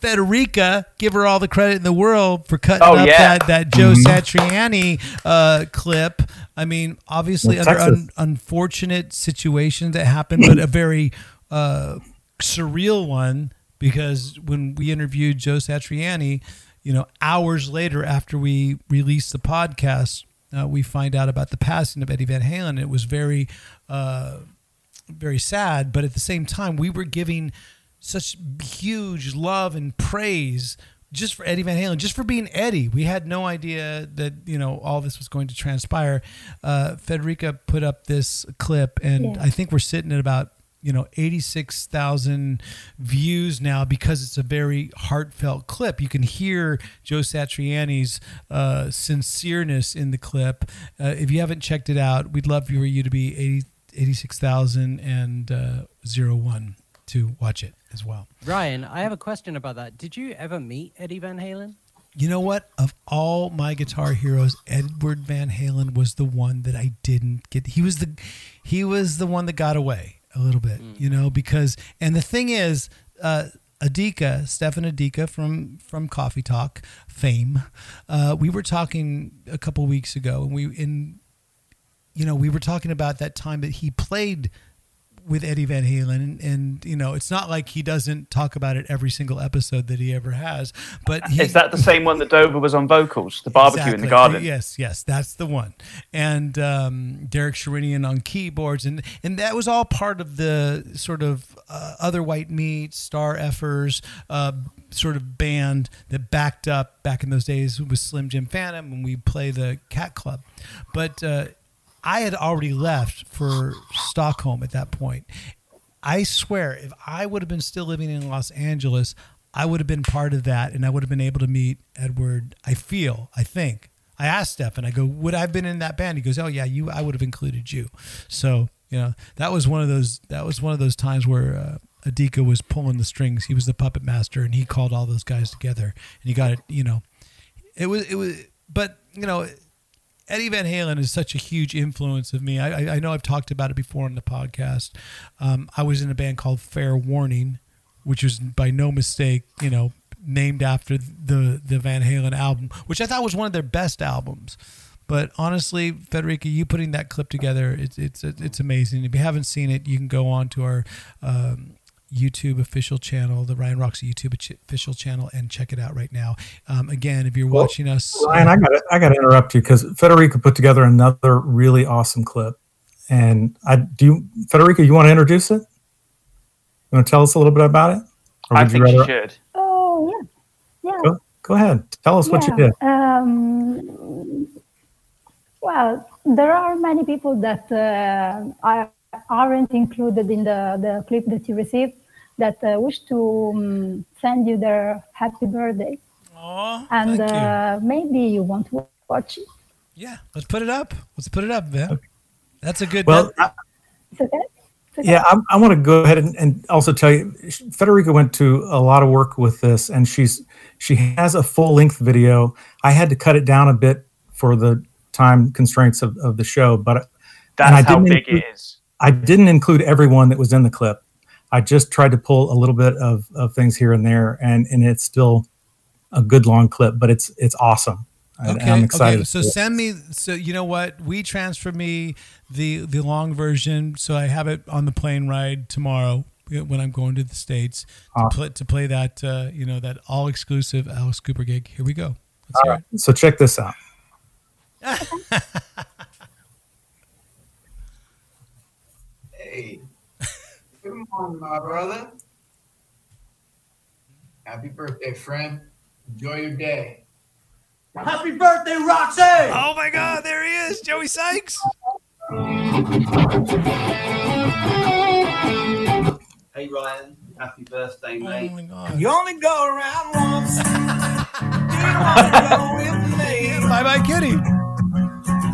Federica, give her all the credit in the world for cutting Oh, up yeah. that that Joe Mhm. Satriani uh, clip. I mean, obviously Yeah, under un- unfortunate situations that happened, but a very uh, surreal one because when we interviewed Joe Satriani, you know, hours later after we released the podcast, uh, we find out about the passing of Eddie Van Halen. It was very, uh, very sad, but at the same time, we were giving such huge love and praise just for Eddie Van Halen, just for being Eddie. We had no idea that you know all this was going to transpire. Uh, Federica put up this clip, and Yeah. I think we're sitting at about you know 86,000 views now because it's a very heartfelt clip. You can hear Joe Satriani's uh, sincereness in the clip. Uh, if you haven't checked it out, we'd love for you to be 80, 86,000 and uh, 01 to watch it as well. Ryan, I have a question about that. Did you ever meet Eddie Van Halen? You know what? Of all my guitar heroes, Edward Van Halen was the one that I didn't get. He was the he was the one that got away a little bit, you know, because and the thing is, uh Adika, Stefan Adika from from Coffee Talk fame, uh, we were talking a couple weeks ago, and we in you know we were talking about that time that he played with Eddie Van Halen, and, and you know it's not like he doesn't talk about it every single episode that he ever has. But he, Is that the same one that Dover was on vocals? The barbecue in the garden. Yes, yes, that's the one. And um, Derek Sherinian on keyboards, and and that was all part of the sort of uh, other white meat star effers. Uh, sort of band that backed up back in those days with Slim Jim Phantom when we play the Cat Club, but uh, I had already left for Stockholm at that point. I swear, if I would have been still living in Los Angeles, I would have been part of that and I would have been able to meet Edward. I feel, I think. I asked Stefan, I go, would I have been in that band? He goes, Oh yeah, you I would have included you. So, you know, that was one of those that was one of those times where uh Adika was pulling the strings. He was the puppet master and he called all those guys together and he got it, you know. It was it was but, you know, Eddie Van Halen is such a huge influence of me. I, I, know I've talked about it before on the podcast. Um, I was in a band called Fair Warning, which was by no mistake, you know, named after the the Van Halen album, which I thought was one of their best albums. But honestly, Federica, you putting that clip together, it's it's it's amazing. If you haven't seen it, you can go on to our um, YouTube official channel, the Ryan Roxie YouTube official channel, and check it out right now. Um, again, if you're Well, watching us, Ryan, I got to I got to interrupt you because Federica put together another really awesome clip, and I do. You, Federica, you want to introduce it? You want to tell us a little bit about it? Or I would you think she rather- should. Oh yeah, yeah. Go, go ahead. Tell us what you did. Um, well, there are many people that uh, are, aren't included in the, the clip that you received that uh, wish to um, send you their happy birthday. and thank you. uh, maybe you want to watch it. Yeah, let's put it up. Let's put it up, man. That's a good. Well, that- It's okay? It's okay? Yeah, I, I want to go ahead and, and also tell you, Federica went to a lot of work with this, and she's she has a full length video. I had to cut it down a bit for the time constraints of, of the show, but That's I how big include- it is. I didn't include everyone that was in the clip. I just tried to pull a little bit of, of things here and there, and and it's still a good long clip, but it's it's awesome. Okay. I'm excited. Okay. So send me. So you know what? We transfer me the the long version, so I have it on the plane ride tomorrow when I'm going to the states to, Uh. play, to play that. Uh, you know that all exclusive Alice Cooper gig. Here we go. Let's All hear right, so check this out. Hey, come on, my brother. Happy birthday, friend. Enjoy your day. Happy birthday, Roxie! Oh my God, there he is, Joey Sykes. Hey Ryan, happy birthday, oh mate. Oh my God. You only go around once. you wanna go with me. Bye bye, Kitty.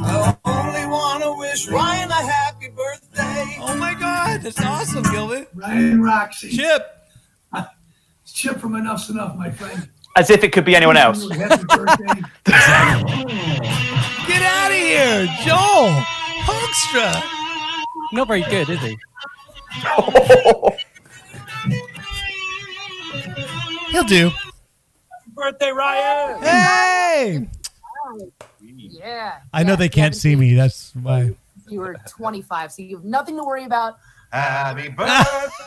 I only wanna wish Ryan a happy birthday. Oh my God, that's awesome, Gilbert. Ryan Roxie. Chip. It's Chip from Enough's Enough, my friend. As if it could be anyone else. Happy birthday. Get out of here, Joel Hoekstra. Not very good, is he? He'll do. Happy Birthday, Ryan. Hey! Yeah. I know they can't see me. That's why. You were 25, so you have nothing to worry about. Happy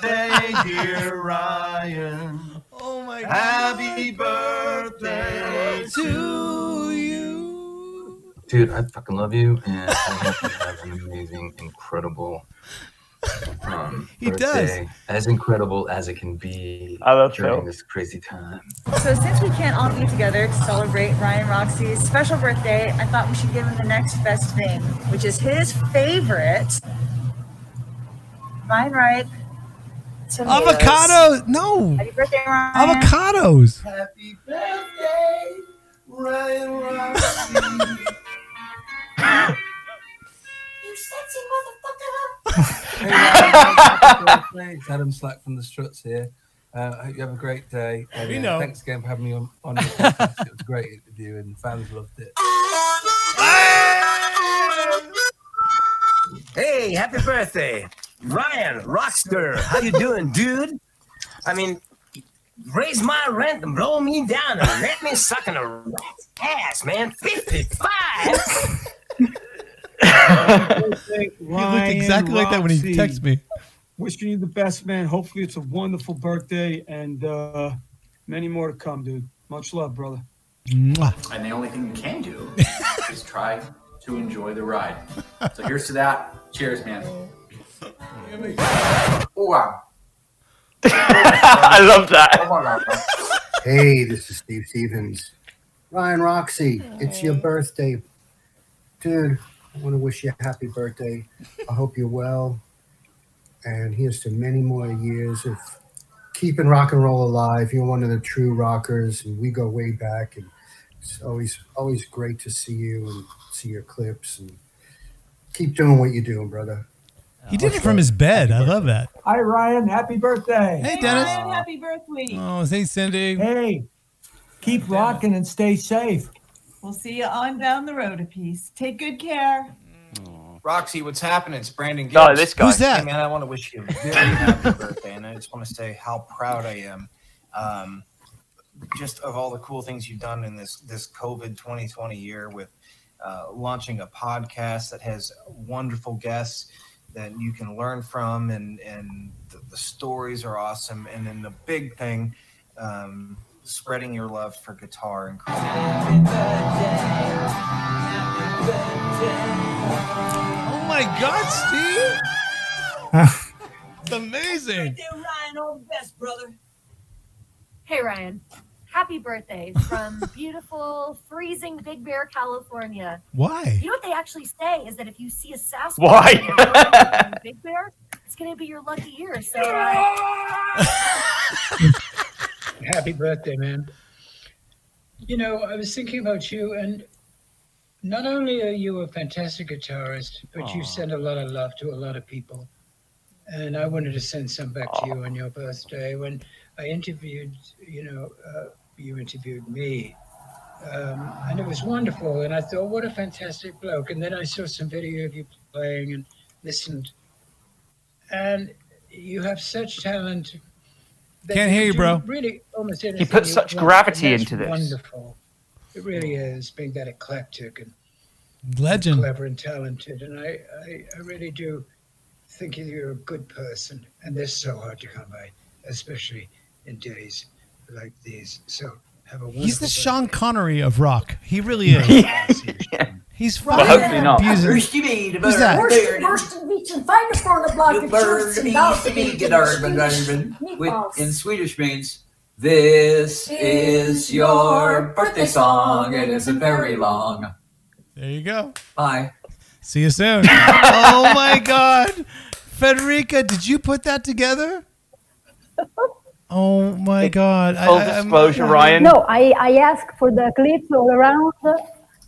birthday, dear Ryan. Oh my God. Happy birthday to you. Dude, I fucking love you, and I hope you have an amazing, incredible um, He does. birthday. As incredible as it can be I love during Phil. this crazy time. So since we can't all be together to celebrate Ryan Roxie's special birthday, I thought we should give him the next best thing, which is his favorite vine ripe tomatoes. Avocado. No. Happy birthday, Ryan. Avocados. Happy birthday, Ryan Roxy. You sexy motherfucker. Hey, Ryan, happy birthday. It's Adam Slack from the Struts here. Uh, I hope you have a great day. And, We uh, know. Thanks again for having me on, on your podcast. it was a great interview, and fans loved it. Hey, happy birthday, Ryan Rockster. How you doing, dude? I mean, raise my rent and blow me down and let me suck in a rat's ass, man. Fifty-five. He looked exactly like that when he texted me. Wishing you the best, man. Hopefully, it's a wonderful birthday and uh, many more to come, dude. Much love, brother. Mwah. And the only thing you can do is try to enjoy the ride. So here's to that. Cheers, man. Oh, wow. I love that. Hey, this is Steve Stevens. Ryan Roxie, it's your birthday. Dude, I want to wish you a happy birthday. I hope you're well. And here's to many more years of keeping rock and roll alive. You're one of the true rockers, and we go way back. And it's always always great to see you and see your clips. And keep doing what you're doing, brother. He did it from his bed. I love that. Hi, Ryan. Happy birthday. Hey, Dennis. Ryan, happy birthday. Oh, hey, Cindy. Hey, keep rocking and stay safe. We'll see you on down the road a piece. Take good care. Roxie, what's happening? It's Brandon Oh, this guy. Who's that? Hey, man, I want to wish you a very happy birthday, and I just want to say how proud I am, um, just of all the cool things you've done in this this COVID 2020 year with uh, launching a podcast that has wonderful guests that you can learn from, and and the, the stories are awesome, and then the big thing. Um, spreading your love for guitar and Oh my God, Steve. it's amazing. Ryan, all the best, brother. Hey Ryan, happy birthday from beautiful, freezing Big Bear, California. Why? You know what they actually say is that if you see a Sasquatch Why? in Big Bear, it's gonna be your lucky year. So uh, Happy birthday, man. You know, I was thinking about you, and not only are you a fantastic guitarist, but you send a lot of love to a lot of people. And I wanted to send some back to you on your birthday. When I interviewed, you know, uh, you interviewed me, um, and it was wonderful. And I thought, what a fantastic bloke. And then I saw some video of you playing and listened. And you have such talent. That Can't hear you, bro. Really, almost He anything puts such want, gravity into this. Wonderful. It really is being that eclectic and Legend. clever and talented. And I, I, I really do think you're a good person. And they're so hard to come by, especially in days like these. So have a wonderful He's the birthday. Sean Connery of rock. He really is. He's Well, fucking hopefully not. abusing- First you need a Who's bird. that? First- First beach and find a front of block The of bird shirts and means dogs to and be meat good and urban, Swedish urban, which in Swedish means This is your birthday song. It isn't very long. There you go. Bye. See you soon. oh my God. Federica, did you put that together? Oh my God. I- Full I- I'm- disclosure, Ryan. No, I, I ask for the clips all around.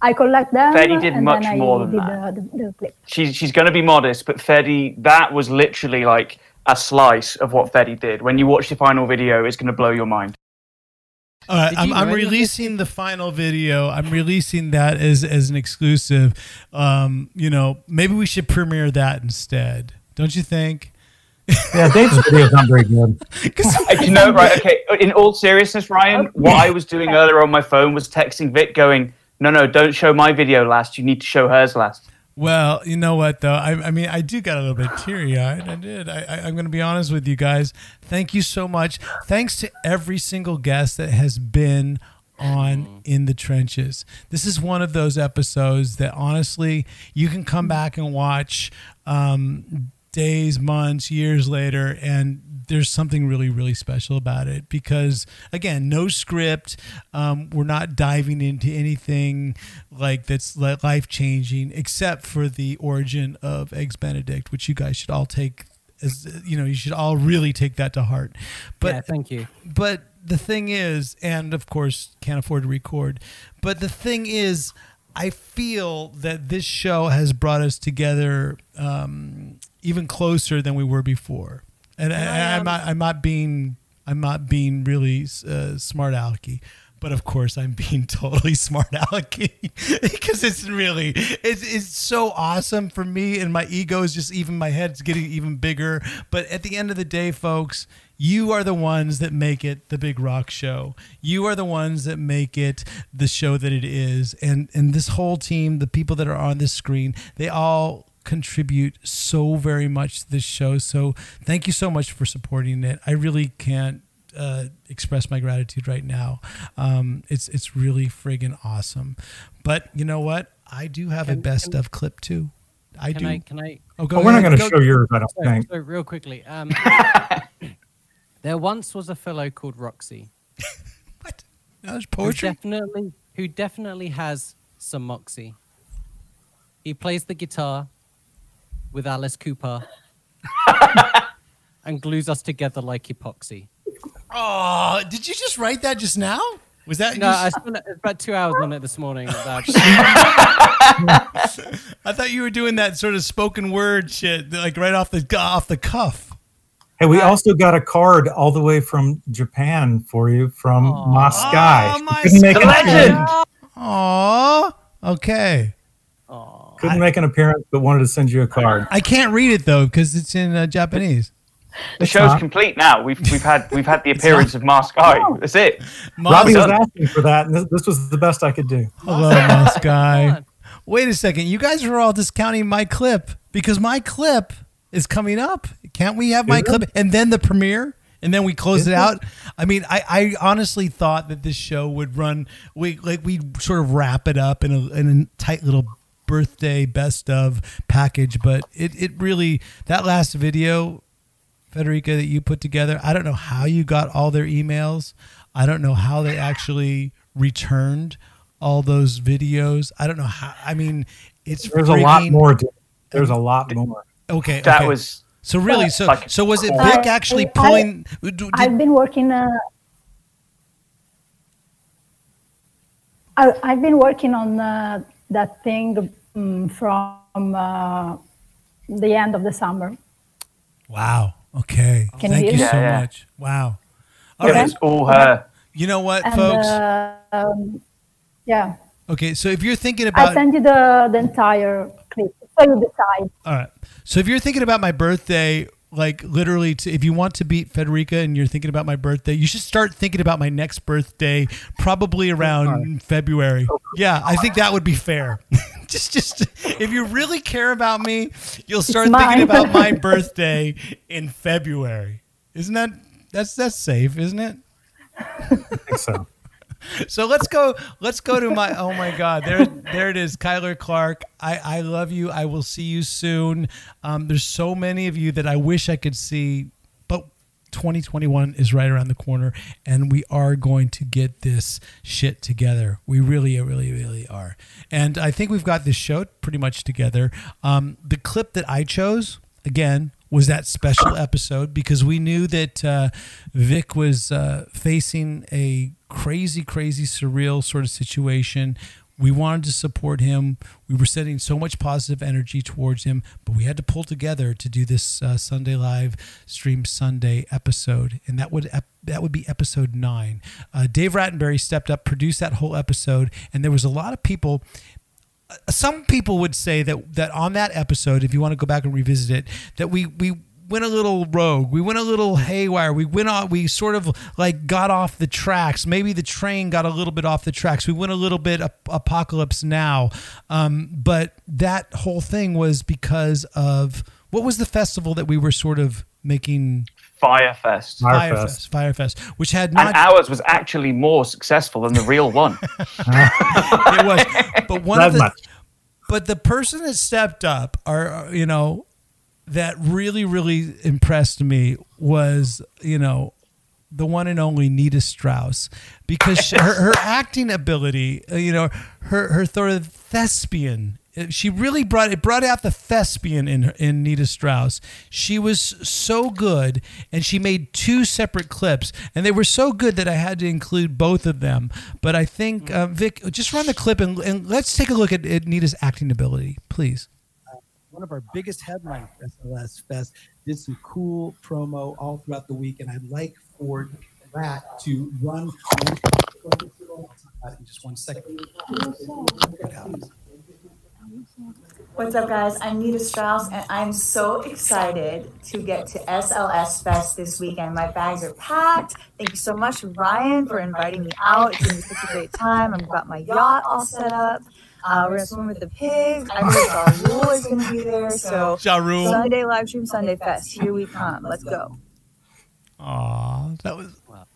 I collect them. Betty did and much then I more than did that. The, the, the clip. She's she's going to be modest, but Fedi, that was literally like a slice of what Fedi did. When you watch the final video, it's going to blow your mind. All right, I'm, I'm releasing the final video. I'm releasing that as as an exclusive. Um, you know, maybe we should premiere that instead. Don't you think? Yeah, Dave's video is not very good. Uh, you know, right? Okay. In all seriousness, Ryan, what I was doing earlier on my phone was texting Vic, going, "No, no, don't show my video last. You need to show hers last." Well, you know what though? I, I mean, I do got a little bit teary eyed. I did. I, I, I'm going to be honest with you guys. Thank you so much. Thanks to every single guest that has been on in the trenches. This is one of those episodes that honestly you can come back and watch um, days, months, years later, and there's something really, really special about it because, again, no script. Um, we're not diving into anything like that's life changing, except for the origin of Eggs Benedict, which you guys should all take as you know, you should all really take that to heart. But Yeah, thank you. But the thing is, and of course, can't afford to record. But the thing is, I feel that this show has brought us together um, even closer than we were before. And I, I, am not, I'm not being, I'm not being really uh, smart alecky. But of course, I'm being totally smart alecky because it's really, it's, it's so awesome for me, and my ego is just even my head's getting even bigger. But at the end of the day, folks, you are the ones that make it the big rock show. You are the ones that make it the show that it is. And and this whole team, the people that are on this screen, they all contribute so very much to this show. So thank you so much for supporting it. I really can't uh, express my gratitude right now. Um, it's it's really friggin' awesome. But you know what? I do have a best can- of clip too. I can do. I, can I? Oh, go Oh, we're not going to Go- show yours, I don't So, think. so real quickly, um, there once was a fellow called Roxie. what? That's Who poetry. definitely, who definitely has some moxie. He plays the guitar with Alice Cooper and glues us together like epoxy. Oh, did you just write that just now? Was that No, just- I spent about two hours on it this morning. About I thought you were doing that sort of spoken word shit, like right off the off the cuff. Hey, we uh, also got a card all the way from Japan for you from Moskai. Oh, my couldn't make an Sky. appearance. Okay. Couldn't make an appearance, but wanted to send you a card. I can't read it though because it's in uh, Japanese. The show's not. complete now. We've we've had we've had the appearance of Mars Guy. That's it. Robbie was asking for that, and this, this was the best I could do. Hello, Mouse Guy. Wait a second. You guys are all discounting my clip because my clip is coming up. Can't we have my Is it? clip and then the premiere? And then we close it it? out. I mean, I, I honestly thought that this show would run. We like we sort of wrap it up in a in a tight little birthday best of package, but it it really that last video, Federica, that you put together. I don't know how you got all their emails. I don't know how they actually returned all those videos. I don't know how. I mean, it's There's a lot more. dude. There's a lot more. Okay, That okay. was so really. So like so was it I- Vic actually I- pulling? do- I've been working. Uh, I, I've been working on uh, that thing um, from uh, the end of the summer. Wow. Okay. Can Thank hear you so Yeah, yeah. much. Wow. It was all her. You know what, And folks? uh, um, yeah, okay, so if you're thinking about, I about sent you the, the entire clip, so you decide. All right. So if you're thinking about my birthday, like literally, to, if you want to beat Federica and you're thinking about my birthday, you should start thinking about my next birthday, probably around February. Yeah, I think that would be fair. just, just if you really care about me, you'll start thinking about my birthday in February. Isn't that that's that's safe, isn't it? I think so. So let's go. Let's go to my. Oh my God! There, there it is, Kyler Clark. I, I love you. I will see you soon. Um, there's so many of you that I wish I could see, but 2021 is right around the corner, and we are going to get this shit together. We really, really, really are. And I think we've got this show pretty much together. Um, the clip that I chose, again, was that special episode because we knew that uh, Vic was uh, facing a crazy, crazy, surreal sort of situation. We wanted to support him. We were sending so much positive energy towards him, but we had to pull together to do this uh, Sunday live stream Sunday episode, and that would ep- that would be episode nine. Uh, Dave Rattenberry stepped up, produced that whole episode, and there was a lot of people some people would say that that on that episode, if you want to go back and revisit it, that we we went a little rogue. We went a little haywire. We went on. We sort of like got off the tracks. Maybe the train got a little bit off the tracks. We went a little bit ap- apocalypse now. Um, but that whole thing was because of what was the festival that we were sort of making Firefest. Firefest, Firefest, which had And not ours was actually more successful than the real one. it was. But one That of the, much. but the person that stepped up, are you know, that really really impressed me was you know, the one and only Nita Strauss because she, her her acting ability, uh, you know, her her sort of thespian. uh, She really brought it brought out the thespian in her, in Nita Strauss. She was so good, and she made two separate clips, and they were so good that I had to include both of them. But I think uh, Vic, just run the clip and, and let's take a look at, at Nita's acting ability, please. One of our biggest headlines SLS Fest, did some cool promo all throughout the week, and I'd like for that to run. In just one second. What's up, guys? I'm Nita Strauss, and I'm so excited to get to SLS Fest this weekend. My bags are packed. Thank you so much, Ryan, for inviting me out. It's gonna be such a great time. I've got my yacht all set up. Uh, we're gonna swim with the pigs. I know Ja Rule is gonna be there. So Ja Rule. Sunday live stream, Sunday Fest. Here we come. Let's go. Aw, that was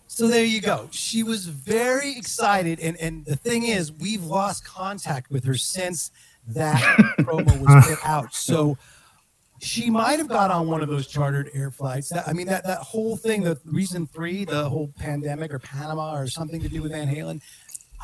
So there you go. She was very excited, and and the thing is, we've lost contact with her since that promo was put out. So she might have got on one of those chartered air flights. That, I mean, that that whole thing, the reason three, the whole pandemic or Panama or something to do with Van Halen.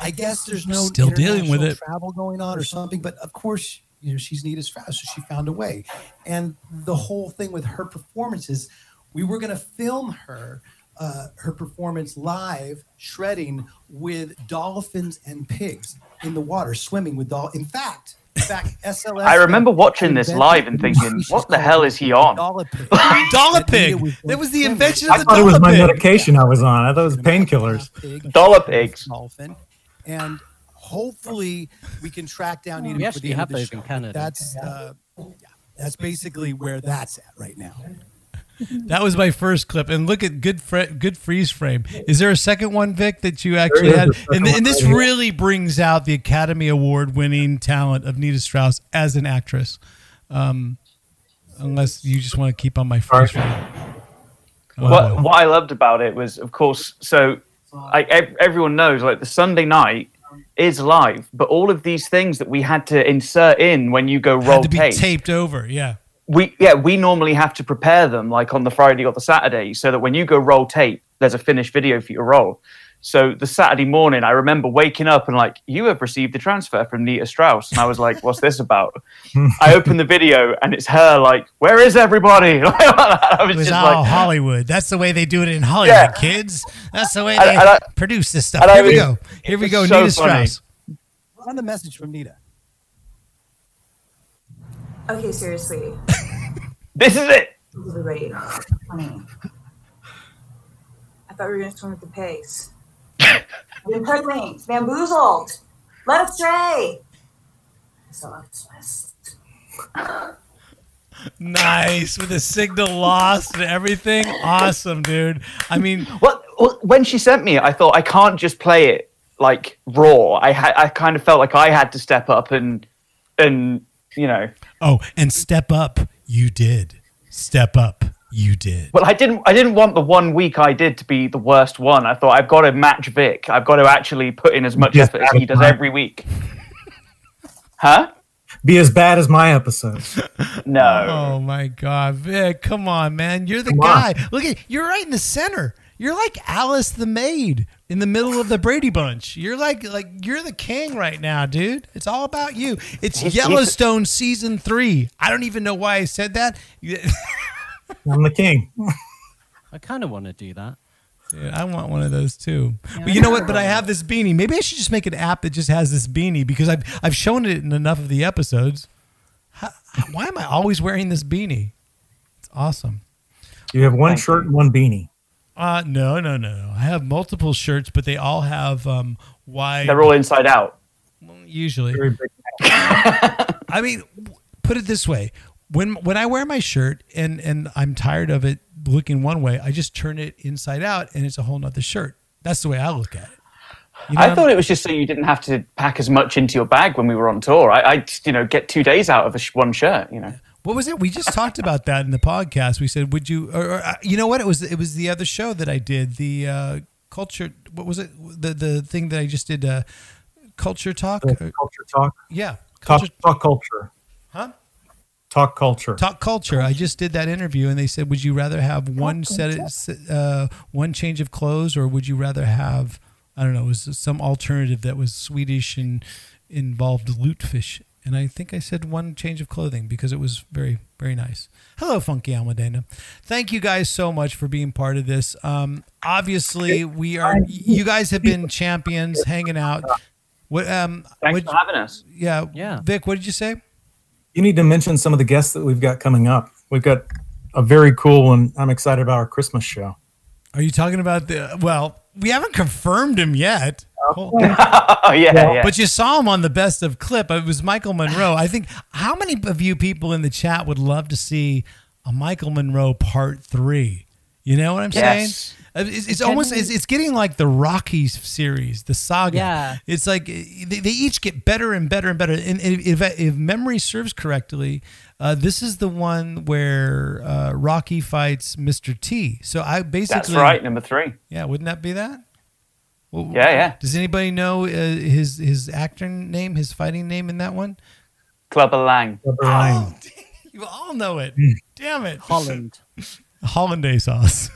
I guess there's no Still dealing with it. travel going on or something, but of course, you know, she's Nita Strauss, so she found a way. And the whole thing with her performances, we were going to film her, uh, her performance live, shredding with dolphins and pigs in the water, swimming with doll. In fact, in fact, SLS. I remember watching this live and thinking, what the hell is he on? Dollar pig. That was the invention I of the thought it was my medication I was on. I thought it was painkillers. Dollar pigs. Dolphin, and hopefully we can track down Nita We for actually the end have of the those show. in Canada. That's uh, yeah, that's basically where that's at right now. That was my first clip, and look at good fre- good freeze frame. Is there a second one, Vic, that you actually had? And, and this really brings out the Academy Award winning talent of Nita Strauss as an actress. Um, unless you just want to keep on my first. frame. Oh, what, what I loved about it was, of course, so Ev- everyone knows like the Sunday night is live, but all of these things that we had to insert in when you go roll had to be tape, taped over. Yeah. we yeah we normally have to prepare them like on the Friday or the Saturday, so that when you go roll tape, there's a finished video for you to roll. So the Saturday morning, I remember waking up and like, you have received a transfer from Nita Strauss, and I was like, what's this about? I opened the video and it's her like, where is everybody? I It was was just all like, Hollywood. That's the way they do it in Hollywood, Yeah. kids. That's the way And- they and I- produce this stuff. and I Here we go. Here we go. so Nita funny. Strauss. Run the message from Nita. Okay, seriously. this is it. Everybody, honey. I thought we were gonna swim with the pigs. Been hoodwinked, bamboozled, led astray. So uh, Nice with the signal lost and everything. Awesome, dude. I mean, Well, well, when she sent me I thought I can't just play it like raw. I had, I kind of felt like I had to step up and, and you know. oh, and step up, you did. Step up, you did. Well, I didn't. I didn't want the one week I did to be the worst one. I thought I've got to match Vic. I've got to actually put in as much Just effort as he does time. every week. Huh? be as bad as my episodes. No. Oh my God, Vic, come on, man. You're the Come guy. on. Look at you're right in the center. You're like Alice the maid in the middle of the Brady Bunch. You're like like you're the king right now, dude. It's all about you. It's He's- he's- Yellowstone season three. I don't even know why I said that. I'm the king. I kind of want to do that. Dude, I want one of those too. But you know what? But I have this beanie. Maybe I should just make an app that just has this beanie because I've I've shown it in enough of the episodes. How, why am I always wearing this beanie? It's awesome. You have one shirt and one beanie. Uh no, no, no, no. I have multiple shirts, but they all have um wide They're all inside out. usually. I mean, put it this way: when when I wear my shirt and and I'm tired of it looking one way, I just turn it inside out, and it's a whole nother shirt. That's the way I look at it. You know I what thought it was just so you didn't have to pack as much into your bag when we were on tour. I, I just, you know, get two days out of a sh- one shirt. You know. What was it? We just talked about that in the podcast. We said, "Would you?" Or, or uh, you know what? It was it was the other show that I did. The uh, culture. What was it? The the thing that I just did. Uh, culture talk. The culture talk. Yeah. Talk, talk culture. Huh? Talk culture. Talk culture. I just did that interview, and they said, "Would you rather have one set, of, uh, one change of clothes, or would you rather have, I don't know, it was some alternative that was Swedish and involved lutefish?" And I think I said one change of clothing because it was very, very nice. Hello, Funky Almadena. Thank you guys so much for being part of this. Um, obviously, we are. You guys have been champions, hanging out. What? Um, Thanks what- for having us. Yeah, yeah. Vic, what did you say? You need to mention some of the guests that we've got coming up. We've got a very cool one. I'm excited about our Christmas show. Are you talking about the? Well, we haven't confirmed him yet. Hold- Oh yeah, yeah. But you saw him on the best of clip. It was Michael Monroe. I think. How many of you people in the chat would love to see a Michael Monroe part three? You know what I'm Yes. saying? Uh, It's, it's almost it's, it's getting like the Rocky series, the saga. Yeah. It's like uh, they, they each get better and better and better. And if, if, if memory serves correctly, uh, this is the one where uh, Rocky fights Mr. T. So I basically That's right, number three. yeah, wouldn't that be that? Well, Yeah, yeah. Does anybody know uh, his his actor name, his fighting name in that one? Clubber Lang. Oh, you all know it. Damn it, Holland. Hollandaise sauce.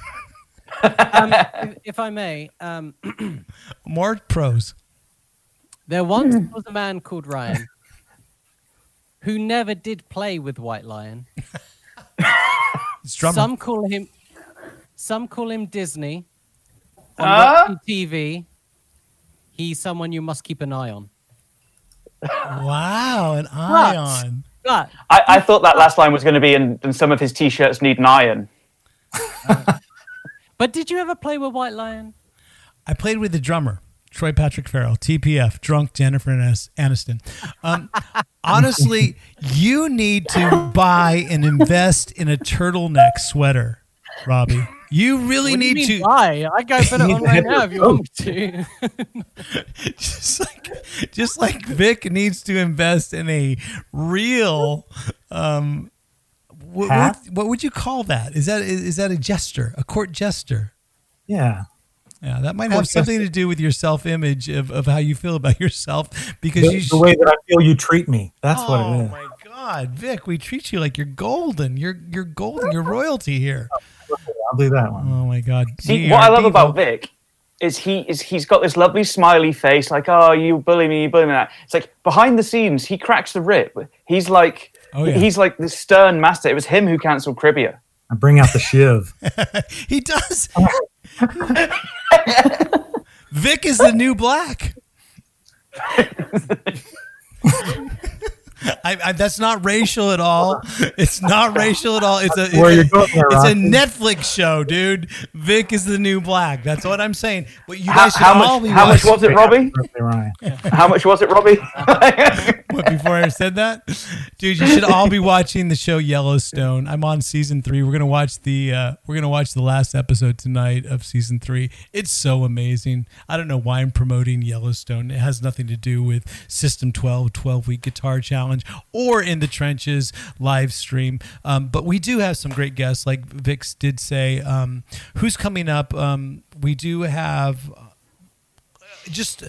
Um, if, if I may, um, More pros. there once was a man called Ryan who never did play with White Lion. Some call him, some call him Disney. On? Rocky TV, he's someone you must keep an eye on. Wow, an But- on. But I, I thought that last line was going to be, and, and some of his t-shirts need an iron. But did you ever play with White Lion? I played with the drummer, Troy Patrick Farrell, TPF, drunk Jennifer Anis- Aniston. Um, honestly, you need to buy and invest in a turtleneck sweater, Robbie. You really What you need mean to. buy? I go put it You on right now if you want me to. just like just like Vic needs to invest in a real um what, Hat? what, what would you call that? Is that is, is that a jester, a court jester? Yeah. Yeah, that might have something jester. to do with your self-image of, of how you feel about yourself because The, you the way that I feel you treat me. That's what it oh, is. Oh my god, Vic, we treat you like you're golden. You're you're golden. You're royalty here. I'll do that one. Oh my god. See, what I love Devo. about Vic is he is he's got this lovely smiley face, like, oh, you bully me, you bully me. That it's like behind the scenes, he cracks the rip. He's like, Oh, yeah. he's like the stern master. It was him who cancelled Cribia. I bring out the shiv. he does. Vic is the new black. I, I, that's not racial at all. It's not racial at all. It's a Where it's, you're going there, it's a Netflix show, dude. Vic is the new black. That's what I'm saying. But you How, guys should how all much? be How much was it, Robbie? How much was it, Robbie? what before I said that, dude, you should all be watching the show Yellowstone. I'm on season three. We're gonna watch the uh, we're gonna watch the last episode tonight of season three. It's so amazing. I don't know why I'm promoting Yellowstone. It has nothing to do with System 12, 12 week guitar challenge, or in the trenches live stream. Um, but we do have some great guests, like Vix did say. Um, who's coming up? Um, we do have just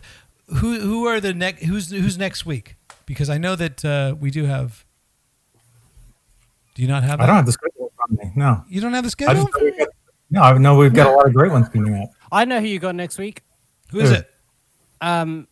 who who are the next who's who's next week because I know that uh, we do have. Do you not have? I that? don't have the schedule in front of me. No. You don't have the I schedule. just got, no, I know we've got a lot of great ones coming up. I know who you got next week. Who is it? Um,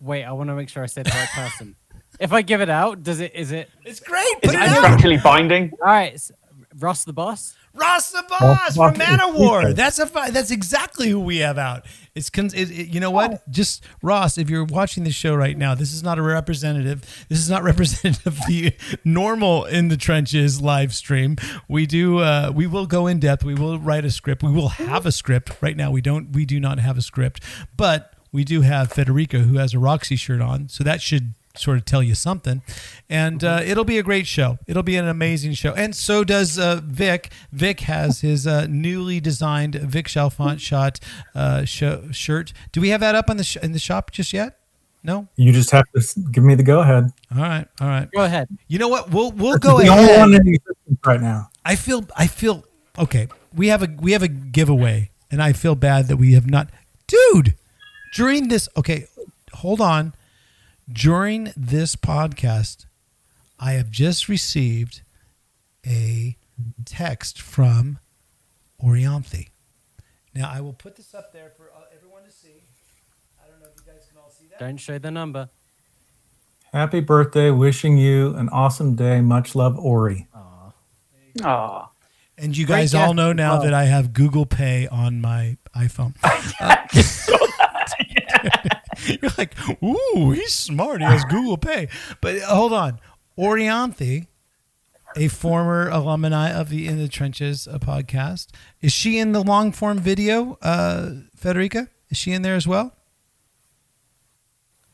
wait, I want to make sure I said the right person. if I give it out, does it? Is it? It's great. Is it contractually binding? All right, s- Ross the boss. Ross the boss from fuck, Manowar. it's- That's a fi- that's exactly who we have out. It's con- it, it- you know what? Just Ross, if you're watching the show right now, this is not a representative. This is not representative of the normal in the trenches live stream. We do uh, we will go in depth. We will write a script. We will have a script. Right now, we don't. We do not have a script, but we do have Federica who has a Roxie shirt on, so that should sort of tell you something. And uh, it'll be a great show. It'll be an amazing show. And so does uh, Vic. Vic has his uh, newly designed Vic Chalfont shot uh, sho- shirt. Do we have that up on the sh- in the shop just yet? No. You just have to give me the go ahead. All right. All right. Go ahead. You know what? We'll we'll This go is the only ahead. one in existence right now. I feel I feel okay. We have a we have a giveaway, and I feel bad that we have not, dude. During this, okay, hold on. During this podcast, I have just received a text from Orianthi. Now I will put this up there for uh, everyone to see. I don't know if you guys can all see that. Don't show the number. Happy birthday. Wishing you an awesome day. Much love, Ori. Ah. And you Great guys all know now well. that I have Google Pay on my iPhone. You're like, ooh, he's smart. He has Google Pay. But hold on. Orianthi, a former alumni of the In the Trenches podcast, is she in the long form video, uh, Federica? Is she in there as well?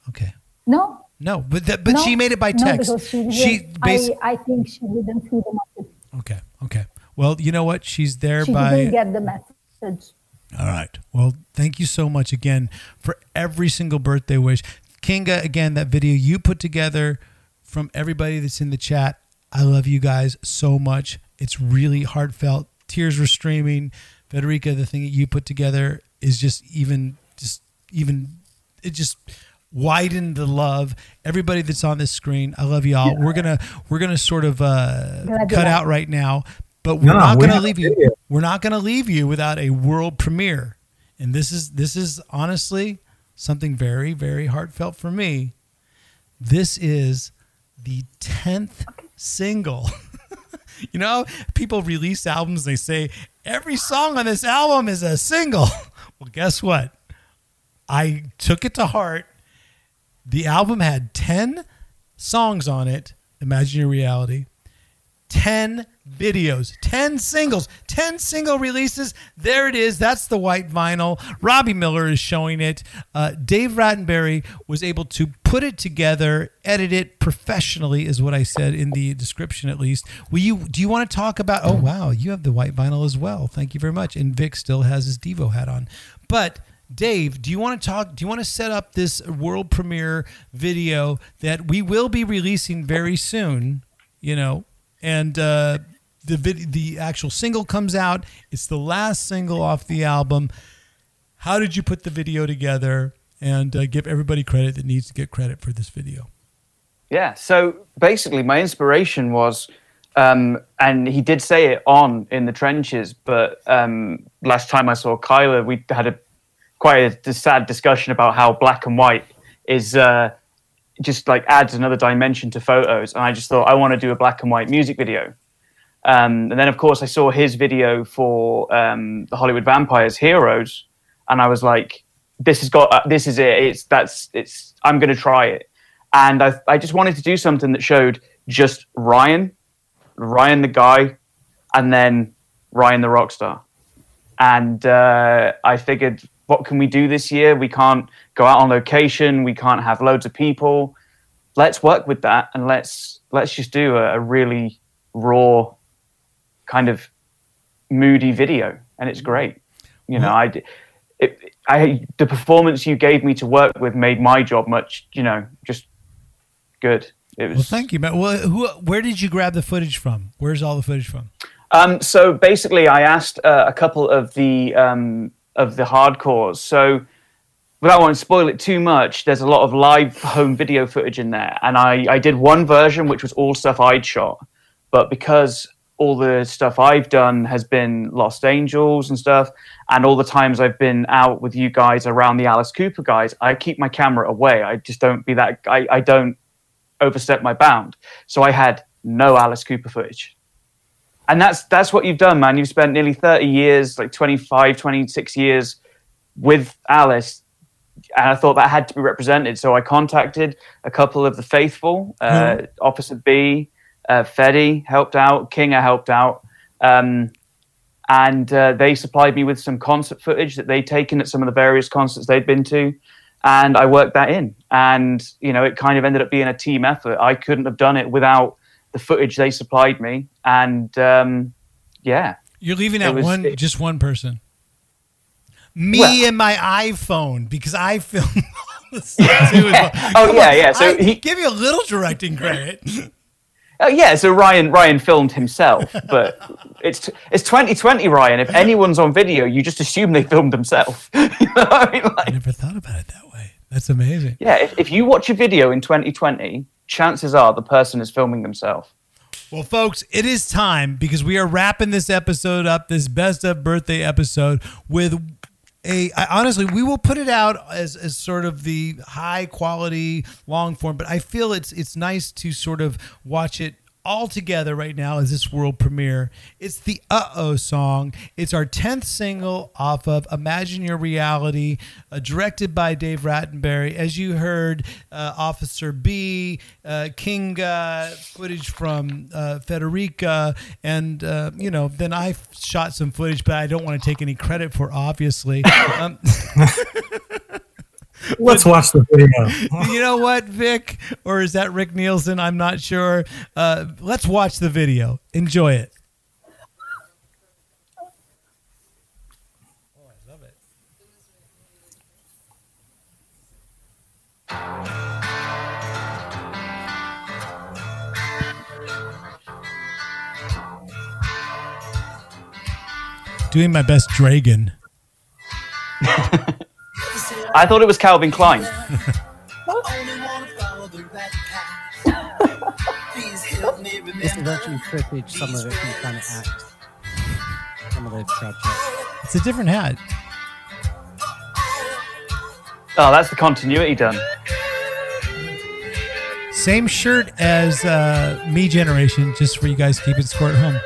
Okay. No. No, but that, but no, she made it by no, text. because she, she didn't- I, I think she didn't see the message. Okay. Okay. Well, you know what? She's there She by didn't get the message. All right. Well, thank you so much again for every single birthday wish. Kinga, again, that video you put together from everybody that's in the chat. I love you guys so much. It's really heartfelt. Tears were streaming. Federica, the thing that you put together is just even, just even, it just widened the love. Everybody that's on this screen, I love y'all. We're gonna, we're gonna sort of uh, cut out right now, but we're No, not we gonna leave you. We're not gonna leave you without a world premiere. And this is this is honestly something very very heartfelt for me. This is the 10th single. you know, people release albums they say every song on this album is a single. Well, guess what? I took it to heart. The album had 10 songs on it. Imagine your reality. 10 videos, 10 singles, 10 single releases. There it is. That's the white vinyl. Robbie Miller is showing it. Uh, Dave Rattenberry was able to put it together, edit it professionally, is what I said in the description at least. Will you do you want to talk about oh wow, you have the white vinyl as well. Thank you very much. And Vic still has his Devo hat on. But Dave, do you want to talk? Do you want to set up this world premiere video that we will be releasing very soon? You know, and uh, the vid- the actual single comes out. It's the last single off the album. How did you put the video together? And uh, give everybody credit that needs to get credit for this video. Yeah. So basically, my inspiration was, um, and he did say it on in the trenches. But um, last time I saw Kyla, we had a quite a sad discussion about how black and white is uh, just like adds another dimension to photos. And I just thought I want to do a black and white music video. Um, and then, of course, I saw his video for um, the Hollywood Vampires Heroes, and I was like, "This has got, uh, this is it. It's that's, it's. I'm going to try it." And I, I just wanted to do something that showed just Ryan, Ryan the guy, and then Ryan the rock star. And uh, I figured, what can we do this year? We can't go out on location. We can't have loads of people. Let's work with that, and let's let's just do a, a really raw, kind of moody video, and it's great. You know, I, it, I the performance you gave me to work with made my job much, you know, just good. It was Well, thank you, Matt. Well, who, where did you grab the footage from? Where's all the footage from? Um, so basically, I asked uh, a couple of the um, of the hardcores. So without wanting to spoil it too much, there's a lot of live home video footage in there, and I I did one version which was all stuff I'd shot, but because all the stuff I've done has been Lost Angels and stuff, and all the times I've been out with you guys around the Alice Cooper guys, I keep my camera away. I just don't be that. I, I don't overstep my bound. So I had no Alice Cooper footage. And that's that's what you've done, man. You've spent nearly 30 years, like 25, 26 years with Alice. And I thought that had to be represented. So I contacted a couple of the faithful, uh, Officer B, uh, helped out, Kinga helped out. Um, and uh, they supplied me with some concert footage that they'd taken at some of the various concerts they'd been to and i worked that in and you know it kind of ended up being a team effort i couldn't have done it without the footage they supplied me and um, yeah You're leaving out was- one, it- just one person. Me Well- and my iPhone because I filmed all the stuff too. as well. Oh, yeah, on, yeah, so I he- give you a little directing credit. Oh yeah, so Ryan Ryan filmed himself, but it's it's 2020, Ryan. If anyone's on video, you just assume they filmed themselves. I never thought about it that way. That's amazing. Yeah, if, if you watch a video in 2020, chances are the person is filming themselves. Well, folks, it is time because we are wrapping this episode up, this best of birthday episode, with a. I, honestly, we will put it out as, as sort of the high quality long form, but I feel it's it's nice to sort of watch it all together right now as this world premiere. It's the Uh Oh song. It's our 10th single off of Imagine Your Reality, uh, directed by Dave Rattenberry. As you heard, uh, Officer B, uh, Kinga, footage from uh, Federica, and, uh, you know, then I shot some footage, but I don't want to take any credit for, obviously. Um, Let's watch the video. you know what, Vic? Or is that Rick Nielsen? I'm not sure. Uh, let's watch the video. Enjoy it. Doing my best, Dragon. I thought it was Calvin Klein. This is actually footage, some of it from Planet Act. Some of those projects. It's a different hat. Oh, that's the continuity done. Same shirt as uh, Me Generation, just for you guys keeping score at home.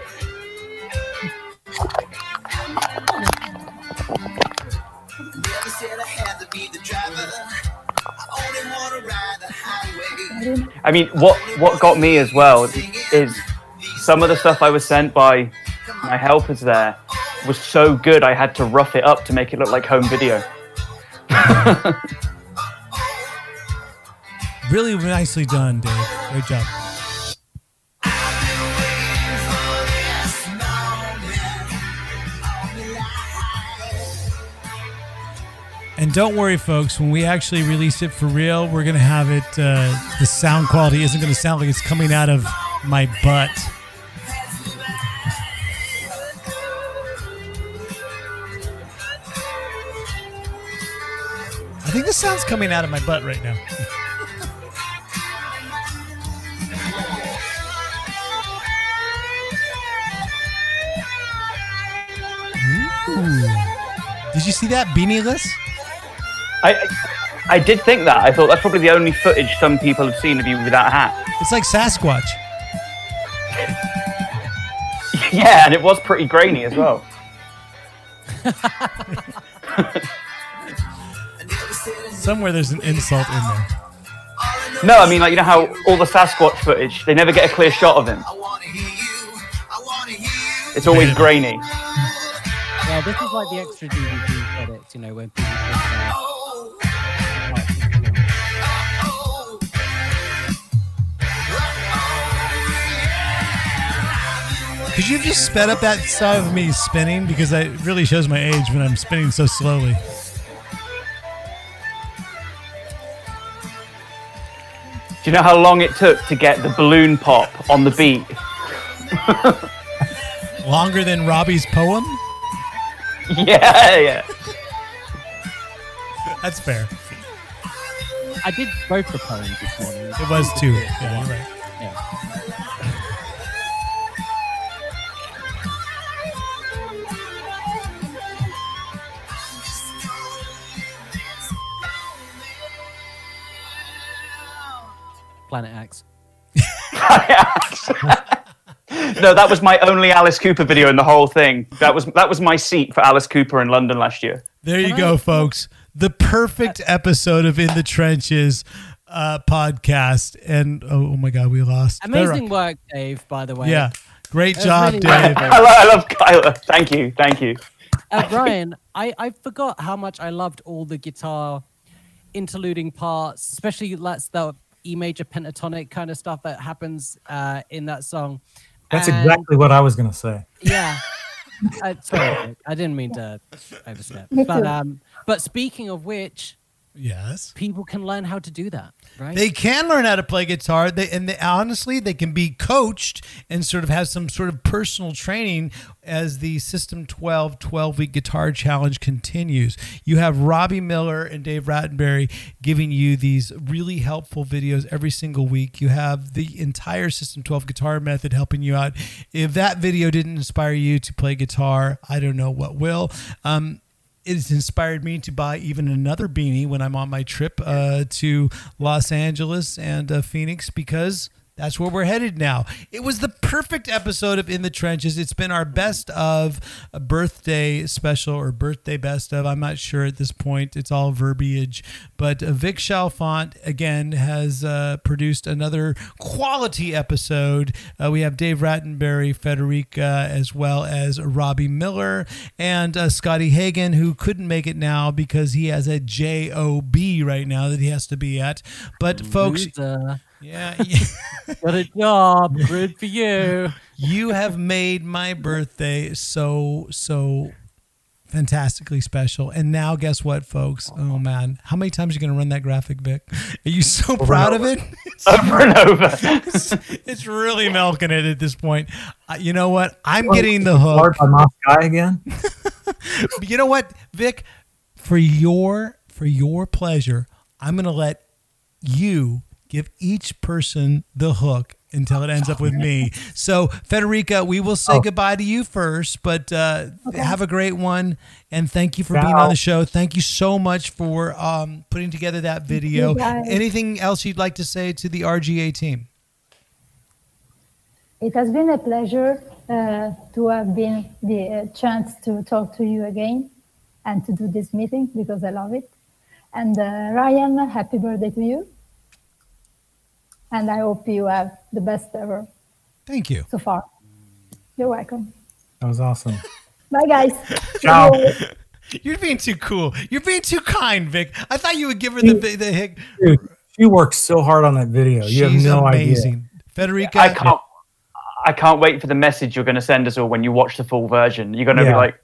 I mean, what what got me as well is some of the stuff I was sent by my helpers there was so good I had to rough it up to make it look like home video. Really nicely done, Dave. Great job. And don't worry, folks. When we actually release it for real, we're gonna have it. Uh, the sound quality isn't gonna sound like it's coming out of my butt. I think the sound's coming out of my butt right now. Ooh. Did you see that beanieless? I, I I did think that. I thought that's probably the only footage some people have seen of you without a hat. It's like Sasquatch. yeah, and it was pretty grainy as well. Somewhere there's an insult in there. No, I mean like you know how all the Sasquatch footage they never get a clear shot of him. It's always grainy. Yeah, this is like the extra DVD credits, you know, when people Could you have just sped up that side of me spinning? Because that really shows my age when I'm spinning so slowly. Do you know how long it took to get the balloon pop on the beat? Longer than Robbie's poem? yeah, yeah. That's fair. I did both the poems this morning. It was two. Yeah, you're right. Yeah. Planet X. no, that was my only Alice Cooper video in the whole thing. That was that was my seat for Alice Cooper in London last year. There you go, folks. The perfect episode of In the Trenches uh, podcast. And oh, my God, we lost. Amazing work, Dave, by the way. Yeah. Great job, really Dave. I, lo- I love Kyla. Thank you, thank you. uh, Ryan, I, I forgot how much I loved all the guitar interluding parts, especially that's the E major pentatonic kind of stuff that happens uh, in that song. That's And- exactly what I was going to say. Yeah. uh, sorry, I didn't mean to overstep. But um, but speaking of which, yes, people can learn how to do that, right? They can learn how to play guitar. They and they, honestly, they can be coached and sort of have some sort of personal training as the System 12 12 week guitar challenge continues. You have Robbie Miller and Dave Rattenberry giving you these really helpful videos every single week. You have the entire System 12 guitar method helping you out. If that video didn't inspire you to play guitar, I don't know what will. Um, it has inspired me to buy even another beanie when I'm on my trip uh, to Los Angeles and uh, Phoenix because that's where we're headed now. It was the perfect episode of In the Trenches. It's been our best of a birthday special or birthday best of. I'm not sure at this point. It's all verbiage. But Vic Chalfont, again, has uh, produced another quality episode. Uh, we have Dave Rattenberry, Federica, as well as Robbie Miller and uh, Scotty Hagan, who couldn't make it now because he has a job right now that he has to be at. But folks, Loser. Yeah, got a job. Good for you. You have made my birthday so so fantastically special. And now, guess what, folks? Oh man, how many times are you going to run that graphic, Vic? Are you so Over proud and of it? over. Over and over. it's, it's really milking it at this point. Uh, you know what? I'm Well, getting the Hard hook. by Moss Guy again. But you know what, Vic? For your for your pleasure, I'm going to let you give each person the hook until it ends up with me. So, Federica, we will say Oh. goodbye to you first, but uh, have a great one. And thank you for being on the show. Thank you so much for um, putting together that video. Anything else you'd like to say to the RGA team? It has been a pleasure uh, to have been the uh, chance to talk to you again and to do this meeting because I love it. And uh, Ryan, happy birthday to you. And I hope you have the best ever Thank you. so far. You're welcome. That was awesome. Bye, guys. Ciao. You're being too cool. You're being too kind, Vic. I thought you would give her the the hick. Dude, she worked so hard on that video. You have no amazing. Federica, I can't. I can't wait for the message you're going to send us all when you watch the full version. You're going to Yeah. be like,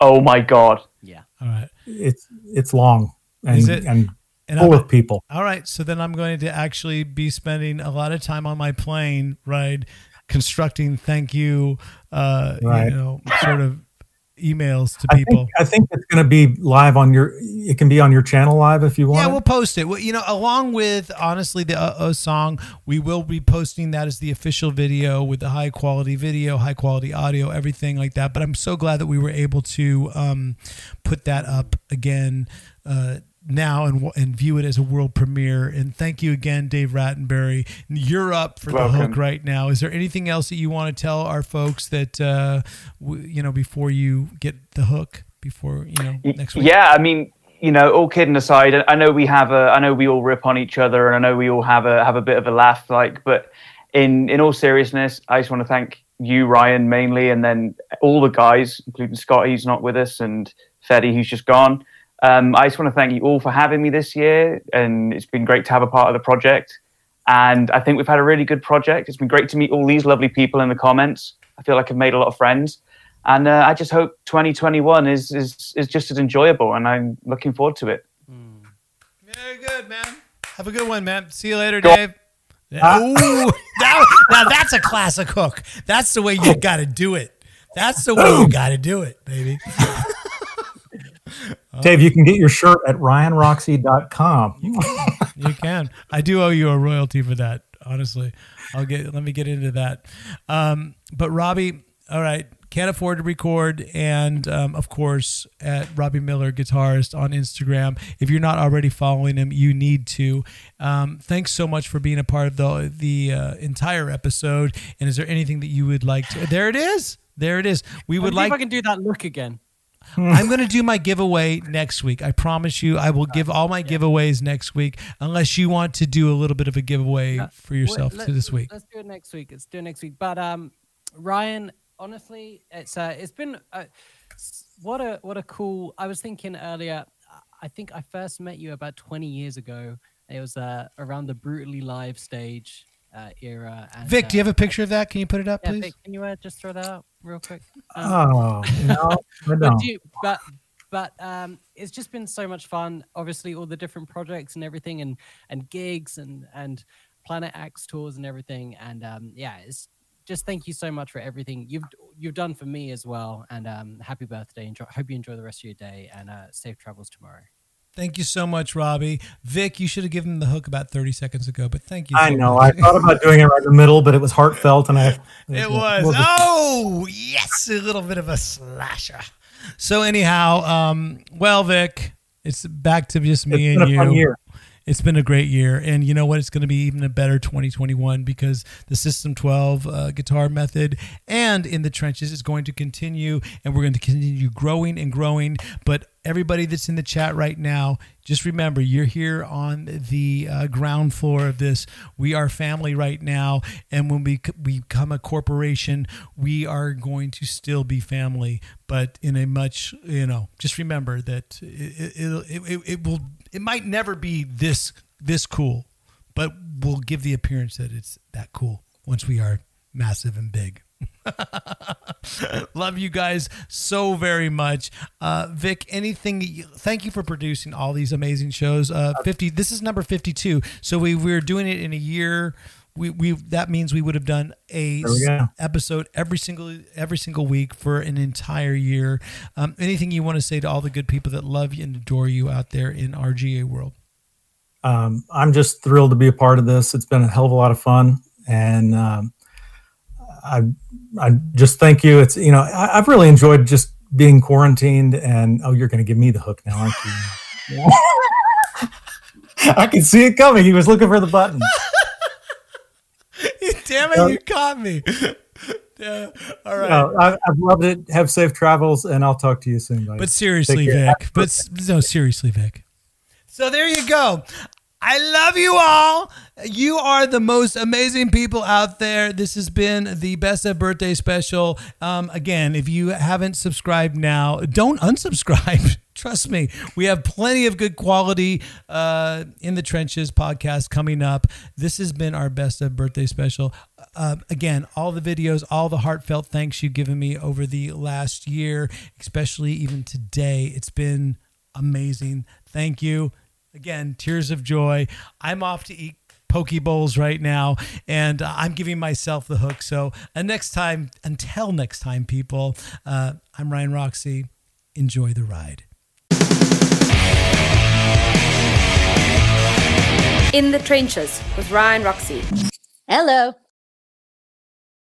"Oh my god!" Yeah. All right. It's it's long and Is it? and And full I'm- of people. All right, so then I'm going to actually be spending a lot of time on my plane ride constructing thank you, uh, Right. you know, sort of emails to I people. think, I think it's going to be live on your. It can be on your channel live if you want. Yeah, we'll post it. Well, you know, along with honestly the uh oh song, we will be posting that as the official video with the high quality video, high quality audio, everything like that. But I'm so glad that we were able to um, put that up again. Uh, now and and view it as a world premiere and thank you again Dave Rattenberry you're up for the hook right now is there anything else that you want to tell our folks that uh w- you know before you get the hook before you know next week Yeah, I mean, you know, all kidding aside, I- know we have a, I know we all rip on each other, and I know we all have a have a bit of a laugh. Like, but in in all seriousness, I just want to thank you, Ryan, mainly, and then all the guys, including Scott, who's not with us, and Feddy, who's just gone. Um, I just want to thank you all for having me this year, and it's been great to have a part of the project. And I think we've had a really good project. It's been great to meet all these lovely people in the comments. I feel like I've made a lot of friends, and uh, I just hope 2021 is is is just as enjoyable, and I'm looking forward to it. Very good, man. Have a good one, man. See you later, Go- Dave. Ooh, that, now that's a classic hook. That's the way you got to do it. That's the way you got to do it, baby. Dave, you can get your shirt at ryanroxie.com. you can. I do owe you a royalty for that. Honestly, I'll get. Let me get into that. Um, but Robbie, all right, can't afford to record, and um, of course at Robbie Miller guitarist on Instagram. If you're not already following him, you need to. Um, thanks so much for being a part of the the uh, entire episode. And is there anything that you would like to? There it is. There it is. We would Let's see like. if I can do that look again. I'm going to do my giveaway next week. I promise you, I will give all my giveaways next week, unless you want to do a little bit of a giveaway for yourself to this week. Let's do it next week. Let's do it next week. But um, Ryan, honestly, it's uh, it's been uh, what a what a cool. I was thinking earlier. I think I first met you about 20 years ago. It was uh, around the brutally live stage uh, era. And, Vic, do you uh, have a picture of that? Can you put it up, yeah, please? Vic, can you uh, just throw that out real quick? Oh, no, but, you, but but um, it's just been so much fun. Obviously, all the different projects and everything, and and gigs and and Planet X tours and everything. And um, yeah, it's just thank you so much for everything you've you've done for me as well. And um, happy birthday! Enjoy, hope you enjoy the rest of your day and uh, safe travels tomorrow. Thank you so much, Robbie. Vic, you should have given the hook about 30 seconds ago, but thank you. I so know. much. I thought about doing it right in the middle, but it was heartfelt, and I. It was. wasn't- Oh, yes, a little bit of a slasher. So anyhow, um, well, Vic, it's back to just me It's and you. It's been a great year, and you know what? It's going to be even a better 2021 because the System 12 uh, guitar method and in the trenches is going to continue, and we're going to continue growing and growing. But everybody that's in the chat right now, just remember you're here on the uh, ground floor of this. We are family right now, and when we, we become a corporation, we are going to still be family, but in a much you know. Just remember that it, it, it, it will it might never be this this cool, but we'll give the appearance that it's that cool once we are massive and big. Love you guys so very much, uh, Vic. Anything? you- Thank you for producing all these amazing shows. Uh, Fifty. This is number fifty-two. So we we're doing it in a year. We we that means we would have done a There we go. episode every single every single week for an entire year. Um, anything you want to say to all the good people that love you and adore you out there in RGA world? um, I'm just thrilled to be a part of this. It's been a hell of a lot of fun, and um, I I just thank you. It's you know I, I've really enjoyed just being quarantined. And oh, you're going to give me the hook now, aren't you? I can see it coming. He was looking for the button. Damn it, you caught me. Yeah, all right. No, I, I've loved it. Have safe travels, and I'll talk to you soon, buddy. But seriously, Vic. But no, seriously, Vic. So there you go. I love you all. You are the most amazing people out there. This has been the Best of Birthday Special. Um, again, if you haven't subscribed now, don't unsubscribe. Trust me, we have plenty of good quality uh, in the trenches podcast coming up. This has been our Best of Birthday Special. Uh, again, all the videos, all the heartfelt thanks you've given me over the last year, especially even today. It's been amazing. Thank you. Again, tears of joy. I'm off to eat poke bowls right now, and uh, I'm giving myself the hook. So, uh, next time, until next time, people, uh, I'm Ryan Roxie. Enjoy the ride. In the Trenches with Ryan Roxie. Hello.